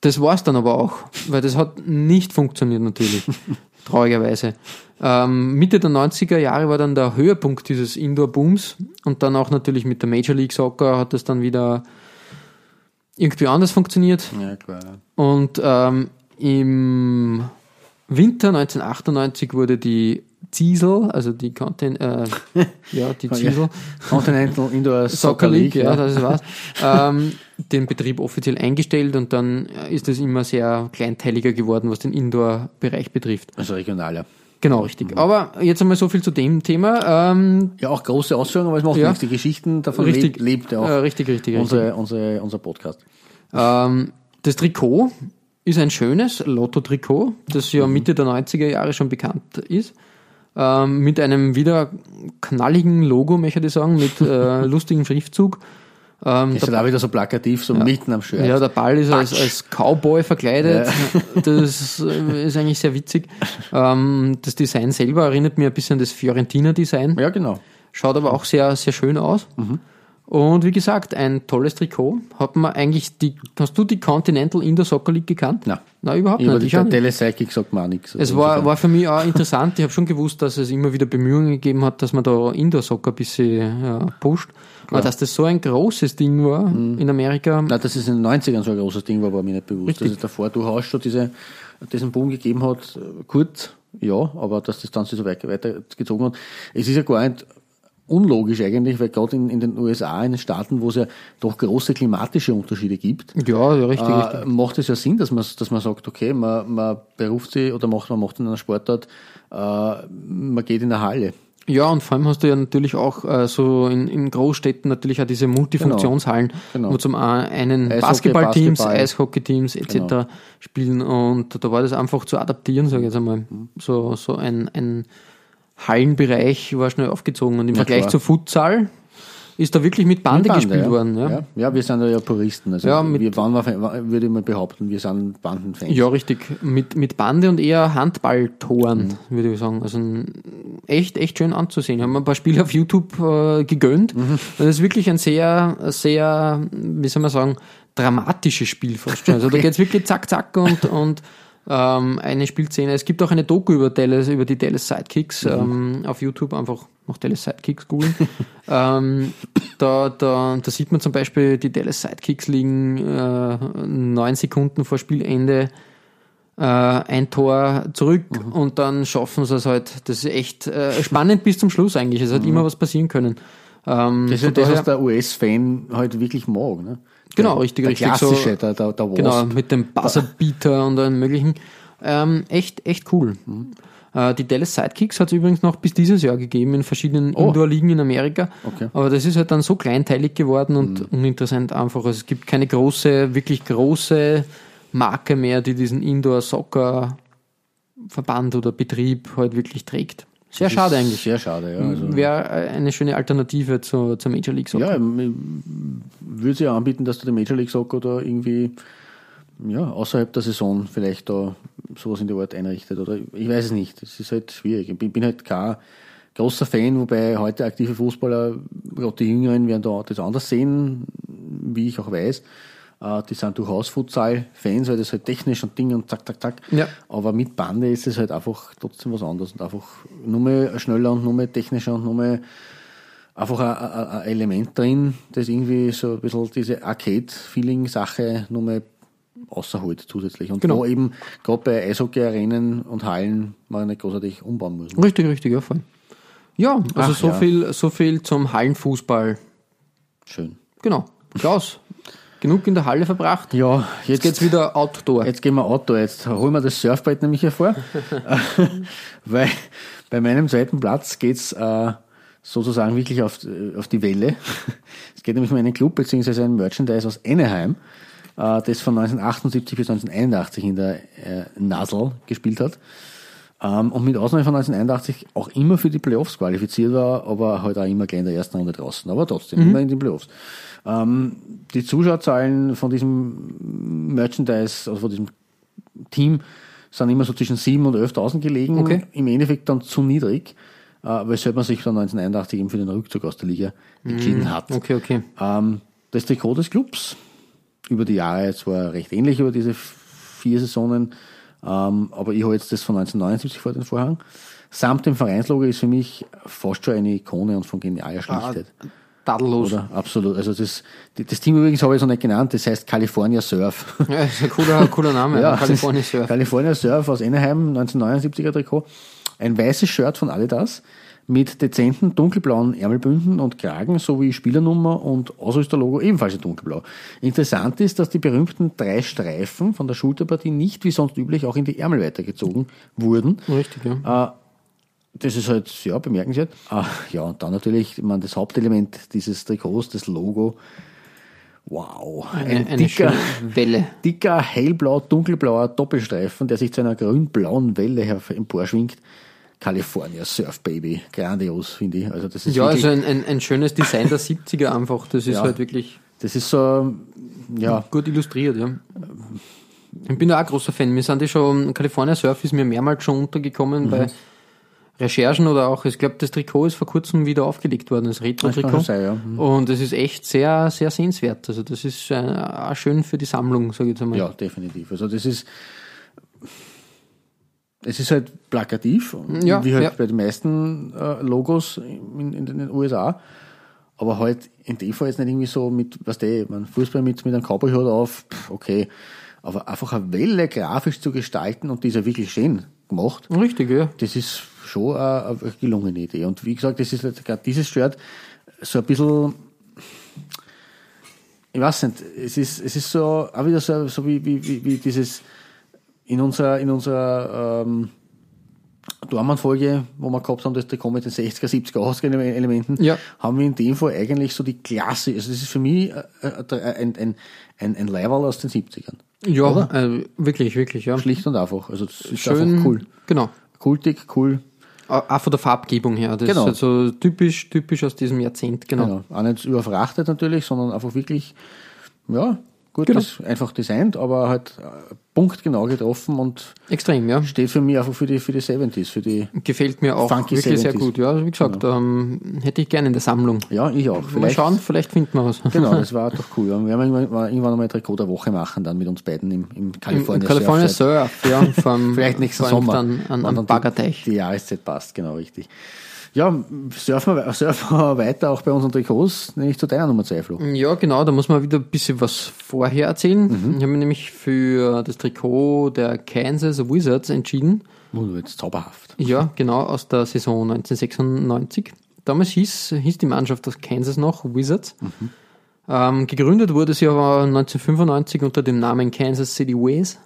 das war's dann aber auch, weil das hat nicht funktioniert natürlich, traurigerweise. Ähm, Mitte der 90er Jahre war dann der Höhepunkt dieses Indoor-Booms und dann auch natürlich mit der Major League Soccer hat das dann wieder irgendwie anders funktioniert. Ja, klar. Und ähm, im Winter 1998 wurde die Ziesel, also die Content, äh, ja, die Ziesel, Continental Indoor Soccer League, ja, das ist was, ähm, den Betrieb offiziell eingestellt und dann ist es immer sehr kleinteiliger geworden, was den Indoor-Bereich betrifft. Also regional, ja. Genau, richtig. Aber jetzt einmal so viel zu dem Thema. Ähm, Ja, auch große Ausführungen, aber es macht Ja. nichts. Die Geschichten davon Richtig. lebt, lebt ja auch äh, richtig, richtig, richtig. unsere, unsere, unser Podcast. Ähm, das Trikot ist ein schönes Lotto-Trikot, das ja Mitte der 90er Jahre schon bekannt ist. Ähm, mit einem wieder knalligen Logo, möchte ich sagen, mit äh, lustigem Schriftzug. Ähm, Ist ja auch wieder so plakativ, so mitten am Shirt. ja, der Ball ist als, als Cowboy verkleidet. Das äh, ist eigentlich sehr witzig. Ähm, das Design selber erinnert mir ein bisschen an das Fiorentina-Design. ja, genau. Schaut aber auch sehr, sehr schön aus. Und wie gesagt, ein tolles Trikot. Hat man eigentlich die, hast du die Continental Indoor Soccer League gekannt? Nein. Nein, überhaupt Über nicht. die Ich auch nicht. Telepsychic sagt man auch nichts. Es war, war für mich auch interessant. Ich habe schon gewusst, dass es immer wieder Bemühungen gegeben hat, dass man da Indoor Soccer ein bisschen ja, pusht. Aber dass das so ein großes Ding war in Amerika. Nein, dass es in den 90ern so ein großes Ding war, war mir nicht bewusst. Richtig. Dass es davor durchaus schon diese, diesen Boom gegeben hat, äh, kurz, ja, aber dass das dann sich so weit, weitergezogen hat. Es ist ja gar nicht unlogisch eigentlich, weil gerade in, in den USA, in den Staaten, wo es ja doch große klimatische Unterschiede gibt, Ja, ja richtig, äh, richtig. macht es ja Sinn, dass man, dass man sagt, okay, man, man beruft sich oder macht, man macht in einer Sportart, äh, man geht in eine Halle. Ja, und vor allem hast du ja natürlich auch äh, so in, in Großstädten natürlich auch diese Multifunktionshallen, Genau. wo zum einen Basketballteams, Basketball. Eishockeyteams etc. Genau. spielen und da war das einfach zu adaptieren, sage ich jetzt einmal. Mhm. So, so ein, ein Hallenbereich war schnell aufgezogen und im Vergleich klar. zu Futsal ist da wirklich mit Bande, gespielt ja. worden. Ja. Ja. ja, wir sind ja Puristen. Also Ja, mit- wir waren, würde ich mal behaupten, wir sind Bandenfans. Ja, richtig. Mit, mit Bande und eher Handballtoren, würde ich sagen. Also echt, echt schön anzusehen. Ich habe mir ein paar Spiele auf YouTube äh, gegönnt. Das ist wirklich ein sehr, sehr, wie soll man sagen, dramatisches Spiel fast schon. Also da geht's wirklich zack, zack und, und ähm, eine Spielszene. Es gibt auch eine Doku über Dallas, über die Dallas Sidekicks ähm, auf YouTube, einfach nach Dallas Sidekicks googeln. ähm, da, da, da sieht man zum Beispiel, die Dallas Sidekicks liegen äh, neun Sekunden vor Spielende äh, ein Tor zurück und dann schaffen sie es halt. Das ist echt äh, spannend bis zum Schluss eigentlich. Es hat immer was passieren können. Ähm, Das ist ja das, was der US-Fan halt wirklich mag. Ne? Genau, der, richtig, der richtig. Klassische, So- der, der, der Wasp. Genau, mit dem Buzzerbeater und allem möglichen. Ähm, echt, echt cool. Äh, die Dallas Sidekicks hat es übrigens noch bis dieses Jahr gegeben in verschiedenen Indoor-Ligen in Amerika. Okay. Aber das ist halt dann so kleinteilig geworden und uninteressant einfach. Also es gibt keine große, wirklich große Marke mehr, die diesen Indoor-Soccer-Verband oder Betrieb halt wirklich trägt. Sehr schade eigentlich. Sehr schade, ja. Also, Wäre eine schöne Alternative zur, zur Major League Soccer. ja, würde sie anbieten, dass du die Major League Soccer da irgendwie ja, außerhalb der Saison vielleicht da sowas in der Art einrichtet. Oder ich weiß es nicht. Es ist halt schwierig. Ich bin, bin halt kein großer Fan, wobei heute aktive Fußballer, gerade die Jüngeren, werden da das anders sehen, wie ich auch weiß. Äh, Die sind durchaus Futsal-Fans, weil das halt technisch und Ding und zack, zack, zack. Ja. Aber mit Bande ist es halt einfach trotzdem was anderes und einfach nur mehr schneller und nur mehr technischer und nur mehr einfach ein, ein, Element drin, das irgendwie so ein bisschen diese Arcade-Feeling-Sache mehr außerholt zusätzlich. Und Genau. wo eben gerade bei Eishockey-Arenen und Hallen man nicht großartig umbauen muss. Richtig, richtig, ja, voll. Ja, also Ach, so ja. viel, so viel zum Hallenfußball. Schön. Genau. Klaus, genug in der Halle verbracht. Ja, Jetzt jetzt, geht's wieder Outdoor. jetzt gehen wir Outdoor. Jetzt holen wir das Surfbrett nämlich hervor. Weil bei meinem zweiten Platz geht's äh, sozusagen wirklich auf, auf die Welle. Es geht nämlich um einen Club beziehungsweise ein Merchandise aus Anaheim, äh, das von 1978 bis 1981 in der äh, Nasl gespielt hat. Ähm, und mit Ausnahme von 1981 auch immer für die Playoffs qualifiziert war, aber halt auch immer gleich in der ersten Runde draußen. Aber trotzdem, immer in den Playoffs. Ähm, die Zuschauerzahlen von diesem Merchandise, also von diesem Team, sind immer so zwischen 7.000 und 11.000 gelegen. Okay. Im Endeffekt dann zu niedrig, äh, weshalb man sich dann 1981 eben für den Rückzug aus der Liga entschieden hat. Okay, okay. Ähm, das Trikot des Clubs über die Jahre zwar recht ähnlich über diese vier Saisonen, ähm, aber ich habe jetzt das von 1979 vor den Vorhang. Samt dem Vereinslogo ist für mich fast schon eine Ikone und von genialer Schlichtheit. Tadellos. Oder? Absolut. Also das, das Team übrigens habe ich so nicht genannt, das heißt California Surf. Ja, ist ein cooler, cooler Name. Ja, California Surf. California Surf aus Anaheim, 1979er Trikot. Ein weißes Shirt von Adidas mit dezenten dunkelblauen Ärmelbünden und Kragen sowie Spielernummer und Ausrüsterlogo ebenfalls in dunkelblau. Interessant ist, dass die berühmten drei Streifen von der Schulterpartie nicht wie sonst üblich auch in die Ärmel weitergezogen wurden. Richtig, ja. Äh, das ist halt, ja, bemerkenswert. Ah, ja, und dann natürlich, ich meine, das Hauptelement dieses Trikots, das Logo. Wow. Eine, ein eine dicker, schöne Welle. dicker, hellblau, dunkelblauer Doppelstreifen, der sich zu einer grün-blauen Welle emporschwingt. California Surf Baby. Grandios, finde ich. Also das ist Ja, also ein, ein, ein schönes Design der 70er einfach. Das ist Ja. halt wirklich das ist so, ja, gut illustriert, ja. Ich bin da auch ein großer Fan. Wir sind ja schon, California Surf ist mir mehrmals schon untergekommen Mhm. bei Recherchen oder auch, ich glaube, das Trikot ist vor kurzem wieder aufgelegt worden, das Retro-Trikot. ja. Mhm. Und es ist echt sehr, sehr sehenswert. Also das ist äh, auch schön für die Sammlung, sage ich jetzt einmal. Ja, definitiv. Also das ist, es ist halt plakativ, Ja, wie halt ja. bei den meisten äh, Logos in, in den USA. Aber halt in dem Fall jetzt nicht irgendwie so mit, was der, man Fußball mit, mit einem Cowboy-Hut auf, pff, okay. Aber einfach eine Welle grafisch zu gestalten und die ist ja wirklich schön gemacht. Richtig, ja. Das ist schon eine, eine gelungene Idee. Und wie gesagt, das ist halt gerade dieses Shirt so ein bisschen, ich weiß nicht, es ist, es ist so, auch wieder so, so wie, wie, wie, wie dieses, in unserer, in unserer, ähm, Dormann-Folge, wo wir gehabt haben, das Trikot mit den 60er, 70er, 80er Elementen, Ja. haben wir in dem Fall eigentlich so die Klasse, also das ist für mich äh, äh, ein, ein, ein, ein Leihwahl aus den 70ern. Ja, äh, wirklich, wirklich, ja. Schlicht und einfach. Also das ist Schön, einfach cool. Genau. Kultig, cool. Auch von der Farbgebung her. Das Genau. ist halt so typisch, typisch aus diesem Jahrzehnt, genau. Genau. Auch nicht überfrachtet natürlich, sondern einfach wirklich, ja, gut, Genau. das einfach designt, aber halt äh, punktgenau getroffen und Extrem, ja. steht für mich einfach für die, für die 70s, für die, Gefällt mir auch wirklich sehr 70s. gut. Ja, wie gesagt, ähm, hätte ich gerne in der Sammlung. ja, ich auch. Mal schauen, vielleicht finden wir was. Genau, das war doch cool. Ja. Wir werden irgendwann, einmal ein Trikot der Woche machen, dann mit uns beiden im, im Im California, California Surfside. Surf, ja, vom, Vielleicht nächsten Sommer. Dann an, am Baggerteich. Die, die Jahreszeit passt, genau richtig. Ja, surfen wir, surfen wir weiter auch bei unseren Trikots, nämlich zu deiner Nummer 2, Flo. Ja, genau, da muss man wieder ein bisschen was vorher erzählen. Mhm. Ich habe mich nämlich für das Trikot der Kansas Wizards entschieden. Oh, jetzt zauberhaft. Ja, genau, aus der Saison 1996. Damals hieß, hieß die Mannschaft aus Kansas noch Wizards. Mhm. Ähm, gegründet wurde sie aber 1995 unter dem Namen Kansas City Ways.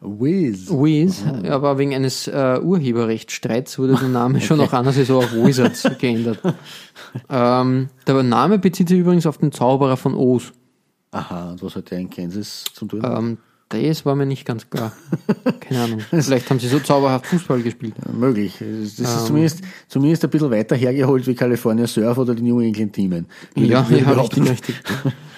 Wiz. Wiz, aber wegen eines äh, Urheberrechtsstreits wurde der Name schon nach einer Saison auf Wizards geändert. Ähm, der Name bezieht sich übrigens auf den Zauberer von Oz. Aha, und was hat der in Kansas zu tun? Ähm, das war mir nicht ganz klar. Keine Ahnung. Vielleicht haben sie so zauberhaft Fußball gespielt. Möglich. Das Ähm. ist zumindest, zumindest ein bisschen weiter hergeholt wie California Surf oder die New England Teamen. Ja, ja richtig, richtig.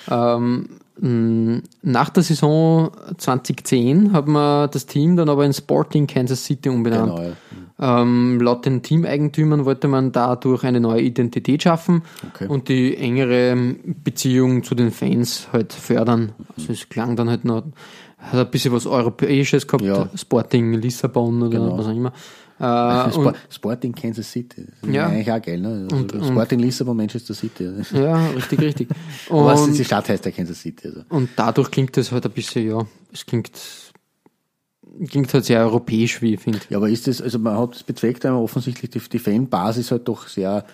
ähm, nach der Saison 2010 hat man das Team dann aber in Sporting Kansas City umbenannt. Genau, ja. Ähm, laut den Teameigentümern wollte man dadurch eine neue Identität schaffen Okay. und die engere Beziehung zu den Fans halt fördern. Also es klang dann halt noch, hat ein bisschen was Europäisches gehabt, Ja. Sporting Lissabon oder Genau. was auch immer. Äh, Sport, und, Sporting Kansas City. Das Ja. eigentlich auch geil, ne? Also Und- und- Sporting Lissabon, Manchester City. ja, richtig, richtig. Aber Und, die Stadt heißt ja Kansas City. Also. Und dadurch klingt es halt ein bisschen, ja, es klingt, klingt halt sehr europäisch, wie ich finde. Ja, aber ist das, also man hat es bezweckt, man offensichtlich die, die Fanbasis halt doch sehr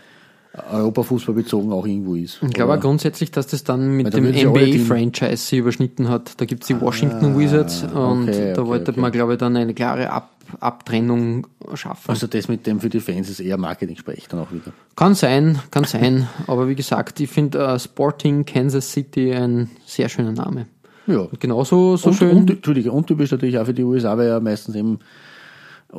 Europafußball bezogen auch irgendwo ist. Ich glaube auch grundsätzlich, dass das dann mit da dem sie NBA-Franchise überschnitten hat. Da gibt's die Washington Wizards und okay, da okay, wollte okay. man, glaube ich, dann eine klare Ab Abtrennung schaffen. Also das mit dem für die Fans ist eher Marketing-Sprech dann auch wieder. kann sein, kann sein. Aber wie gesagt, ich finde äh, Sporting Kansas City ein sehr schöner Name. Ja. Genauso so und, schön. Und, Entschuldige, untypisch natürlich auch für die USA, weil ja meistens eben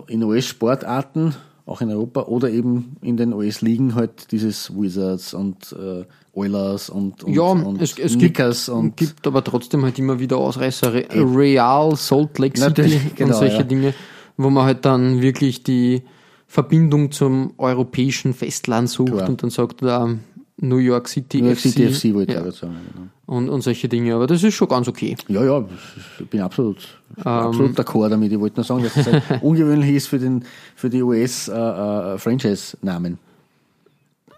in US-Sportarten, auch in Europa oder eben in den US-Ligen halt dieses Wizards und äh, Oilers und, und, ja, und es, es gibt, Knickers und gibt aber trotzdem halt immer wieder Ausreißer. Re Real, Salt Lake City Natürlich, genau, und solche ja. Dinge, wo man halt dann wirklich die Verbindung zum europäischen Festland sucht Klar. und dann sagt da New York City New York FC, City FC wollte ich ja, gerade sagen. Genau. und, und solche Dinge. Aber das ist schon ganz okay. Ja, ja, ich bin absolut, Ähm. absolut d'accord damit. Ich wollte nur sagen, dass es halt ungewöhnlich ist für, den, für die US-Franchise-Namen.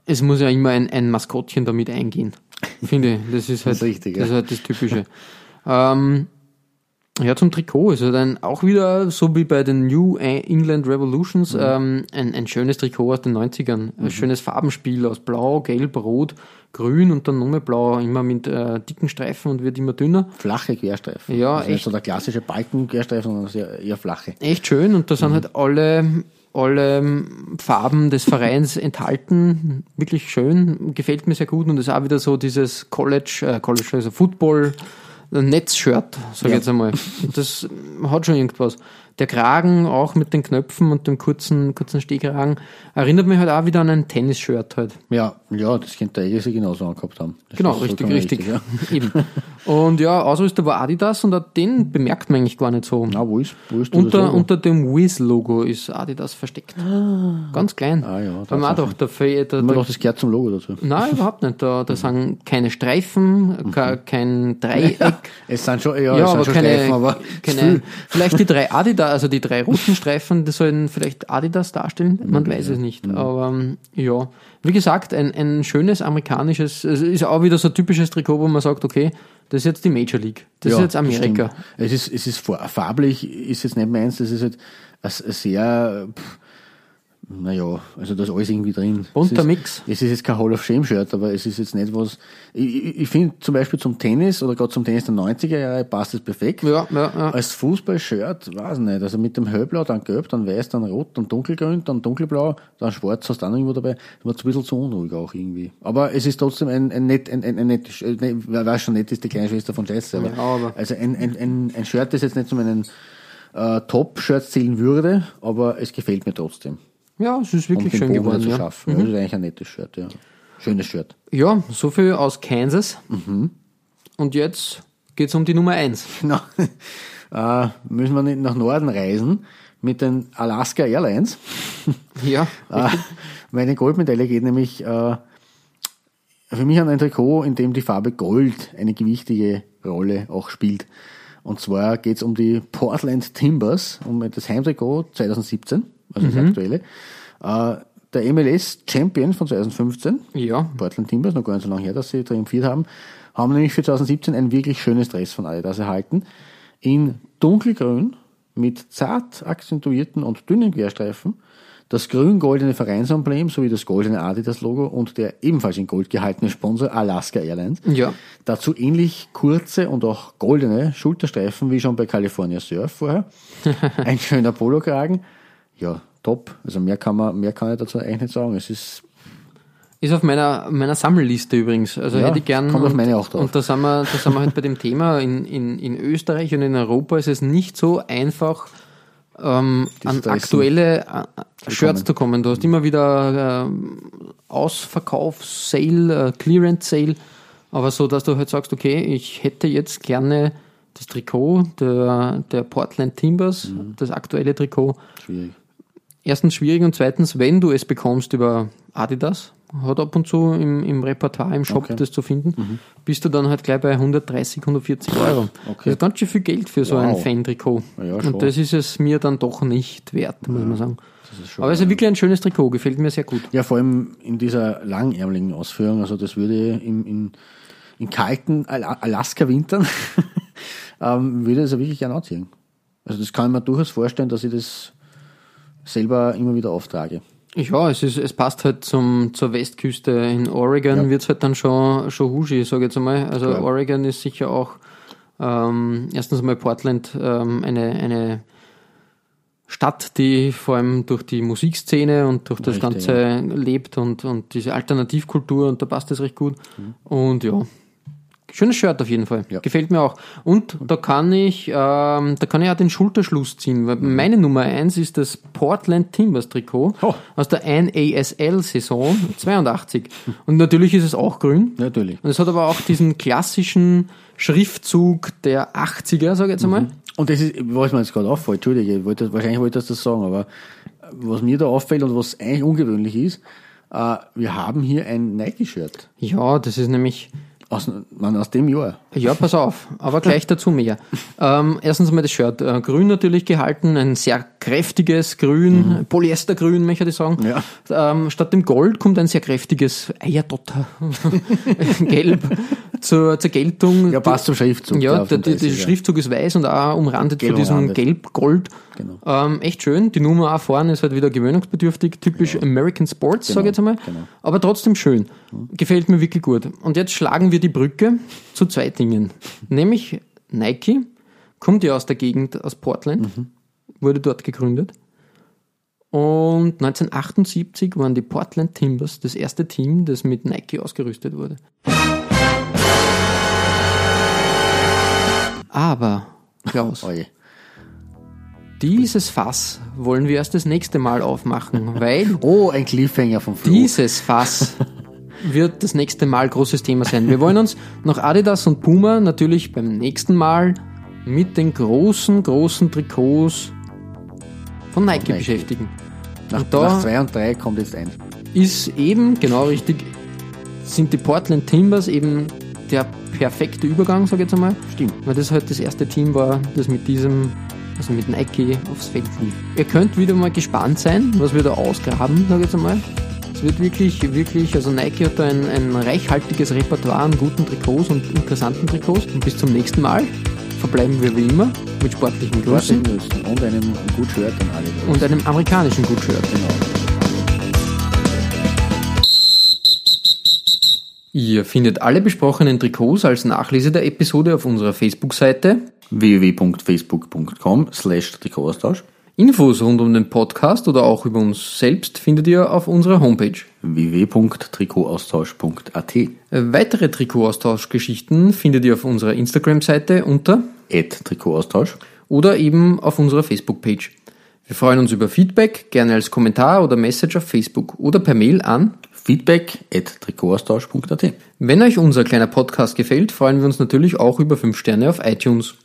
Es muss ja immer ein, ein Maskottchen damit eingehen. Finde ich. Das ist halt Das ist richtig, das, ist halt das Typische. ähm, ja, zum Trikot ist halt ein, auch wieder so wie bei den New England Revolutions Mhm. ähm, ein, ein schönes Trikot aus den 90ern. Ein schönes Farbenspiel aus Blau, Gelb, Rot, Grün und dann nochmal Blau, immer mit äh, dicken Streifen und wird immer dünner. Flache Querstreifen. Ja, also nicht echt. so der klassische Balken-Querstreifen, sondern sehr, eher flache. Echt schön und da sind halt alle, alle Farben des Vereins enthalten. Wirklich schön, gefällt mir sehr gut und ist auch wieder so dieses College, äh, College, also Football. Netzshirt, sag ich Ja. jetzt einmal. Das hat schon irgendwas. Der Kragen auch mit den Knöpfen und dem kurzen, kurzen Stehkragen erinnert mich halt auch wieder an ein Tennisshirt halt. Ja, ja, das könnte der Egel genau so angehabt haben. Das Genau, richtig, vollkommen richtig. ja. Und ja, Ausrüster war Adidas und auch den bemerkt man eigentlich gar nicht so. Na, wo ist, wo ist Unter, unter dem Wiz-Logo ist Adidas versteckt. Ganz klein. Ah, ja, Da haben wir auch Tatsache. doch, der, der, der, noch das gehört zum Logo dazu. Nein, überhaupt nicht. Da, da sind keine Streifen, ke- kein Dreieck. Es sind schon, ja, Ja, es sind aber schon keine, Streifen, aber keine vielleicht die drei Adidas, also die drei roten Streifen, die sollen vielleicht Adidas darstellen, man weiß es nicht. Mhm. Aber ähm, ja, wie gesagt, ein, ein schönes amerikanisches, es ist auch wieder so ein typisches Trikot, wo man sagt, okay, das ist jetzt die Major League, das ist Ja, jetzt Amerika. Es ist, es ist fa- farblich, ist jetzt nicht meins, das ist halt ein, ein sehr, pff, Naja, also da ist alles irgendwie drin. Bunter es ist, Mix. Es ist jetzt kein Hall of Shame-Shirt, aber es ist jetzt nicht was. Ich, ich, finde zum Beispiel zum Tennis oder gerade zum Tennis der 90er Jahre passt es perfekt. Ja, ja, ja. Als Fußball-Shirt, weiß nicht. Also mit dem Hellblau, dann gelb, dann weiß, dann rot, dann dunkelgrün, dann dunkelblau, dann schwarz, hast du auch noch irgendwo dabei. Das war ein bisschen zu unruhig auch irgendwie. Aber es ist trotzdem ein, ein nett, ein, ein, ein nett, äh, ne, wer weiß schon, nett ist die kleine Schwester von Jesse. Aber, Ja, aber- also ein, ein, ein, ein Shirt, das jetzt nicht zu meinen äh, Top-Shirts zählen würde, aber es gefällt mir trotzdem. Ja, es ist Um wirklich den schön Bogen geworden. zu Ja. schaffen. Das ist eigentlich ein nettes Shirt, ja. Schönes Shirt. ja, so viel aus Kansas. Mhm. Und jetzt geht's um die Nummer eins. Na, äh, müssen wir nicht nach Norden reisen mit den Alaska Airlines. Ja, Äh, meine Goldmedaille geht nämlich äh, für mich an ein Trikot, in dem die Farbe Gold eine gewichtige Rolle auch spielt. Und zwar geht es um die Portland Timbers, um das Heimtrikot 2017, also das aktuelle. Äh, der MLS Champion von 2015, ja. Portland Timbers, noch gar nicht so lange her, dass sie triumphiert haben, haben nämlich für 2017 ein wirklich schönes Dress von Adidas erhalten. In dunkelgrün mit zart akzentuierten und dünnen Querstreifen, das grün-goldene Vereinsemblem sowie das goldene Adidas-Logo und der ebenfalls in Gold gehaltene Sponsor Alaska Airlines. Ja. Dazu ähnlich kurze und auch goldene Schulterstreifen wie schon bei California Surf vorher. Ein schöner Polokragen. Ja, top. Also mehr kann man, mehr kann ich dazu eigentlich nicht sagen. Es ist Ist auf meiner, meiner Sammelliste übrigens. Also Ja, hätte ich gern. kommt auf und, meine auch drauf. Und da sind wir, da sind wir halt bei dem Thema. In, in, in Österreich und in Europa ist es nicht so einfach, ähm, an aktuelle äh, Shirts zu kommen. Du hast immer wieder ähm, Ausverkauf, Sale, äh, Clearance Sale. Aber so, dass du halt sagst, okay, ich hätte jetzt gerne das Trikot der, der Portland Timbers, Mhm. das aktuelle Trikot. schwierig. Erstens schwierig und zweitens, wenn du es bekommst über Adidas, hat ab und zu im, im Repertoire, im Shop Okay. das zu finden, bist du dann halt gleich bei 130, 140 Euro. Okay. Das ist ganz schön viel Geld für so ein Wow. Fan-Trikot. Ja, und das ist es mir dann doch nicht wert, muss man sagen. Aber es ist wirklich ein schönes Trikot, gefällt mir sehr gut. Ja, vor allem in dieser langärmeligen Ausführung. Also das würde in, in, in kalten Al- Alaska-Wintern ähm, würde es ja wirklich gerne anziehen. Also das kann ich mir durchaus vorstellen, dass ich das selber immer wieder auftrage. Ja, es, ist, es passt halt zum, zur Westküste. In Oregon Ja. wird's halt dann schon, schon Hushi, sage ich jetzt einmal. Also Klar. Oregon ist sicher auch ähm, erstens einmal Portland ähm, eine, eine Stadt, die vor allem durch die Musikszene und durch das Richtig, Ganze lebt und, und diese Alternativkultur und da passt das recht gut. Und ja, schönes Shirt auf jeden Fall. Ja. Gefällt mir auch. Und da kann ich, ähm, da kann ich auch den Schulterschluss ziehen, weil meine Nummer eins ist das Portland Timbers Trikot Oh. aus der NASL-Saison 82. Und natürlich ist es auch grün. Natürlich. Und es hat aber auch diesen klassischen Schriftzug der 80er, sage ich jetzt einmal. Und das ist, was mir jetzt gerade auffällt, Entschuldige, ich wollte, wahrscheinlich wollte ich das sagen, aber was mir da auffällt und was eigentlich ungewöhnlich ist, äh, wir haben hier ein Nike-Shirt Ja, das ist nämlich, aus, man, aus dem Jahr. ja, pass auf, aber gleich dazu mehr. Ähm, erstens mal das Shirt, äh, grün natürlich gehalten, ein sehr kräftiges Grün, Polyestergrün, möchte ich sagen. Ja. Ähm, statt dem Gold kommt ein sehr kräftiges Eierdotter, gelb, zur, zur Geltung. Ja, passt zum Schriftzug. Ja, der, der, der ja. Schriftzug ist weiß und auch umrandet Gelb von diesem umrandet. Gelb-Gold. Genau. Ähm, echt schön. Die Nummer auch vorne ist halt wieder gewöhnungsbedürftig, typisch American Sports, sage ich jetzt einmal. genau. Aber trotzdem schön. Gefällt mir wirklich gut. Und jetzt schlagen wir die Brücke zu zwei Dingen. Nämlich Nike, kommt ja aus der Gegend, aus Portland, Mhm. wurde dort gegründet. Und 1978 waren die Portland Timbers das erste Team, das mit Nike ausgerüstet wurde. Aber, Klaus, Oje. dieses Fass wollen wir erst das nächste Mal aufmachen, weil Oh, ein Cliffhanger vom Flo. dieses Fass wird das nächste Mal großes Thema sein. Wir wollen uns nach Adidas und Puma natürlich beim nächsten Mal mit den großen, großen Trikots von Nike, Nike. beschäftigen. nach, und da- nach zwei und drei kommt jetzt ein. Ist eben, genau richtig, sind die Portland Timbers eben der perfekte Übergang, sage ich jetzt einmal. Stimmt. Weil das halt das erste Team war, das mit diesem, also mit Nike aufs Feld lief. Ihr könnt wieder mal gespannt sein, was wir da ausgraben, sage ich jetzt einmal. Es wird wirklich, wirklich, also Nike hat da ein, ein reichhaltiges Repertoire an guten Trikots und interessanten Trikots. Und bis zum nächsten Mal verbleiben wir wie immer mit sportlichen Grüßen. Und einem gut an alle. Und einem amerikanischen gut Genau. Ihr findet alle besprochenen Trikots als Nachlese der Episode auf unserer Facebook-Seite www.facebook.com slash Trikotaustausch Infos rund um den Podcast oder auch über uns selbst findet ihr auf unserer Homepage. www.trikotaustausch.at Äh, Weitere Trikotaustauschgeschichten findet ihr auf unserer Instagram-Seite unter Trikotaustausch oder eben auf unserer Facebook-Page. Wir freuen uns über Feedback, gerne als Kommentar oder Message auf Facebook oder per Mail an. feedback at Trikotaustausch.at Wenn euch unser kleiner Podcast gefällt, freuen wir uns natürlich auch über 5 Sterne auf iTunes.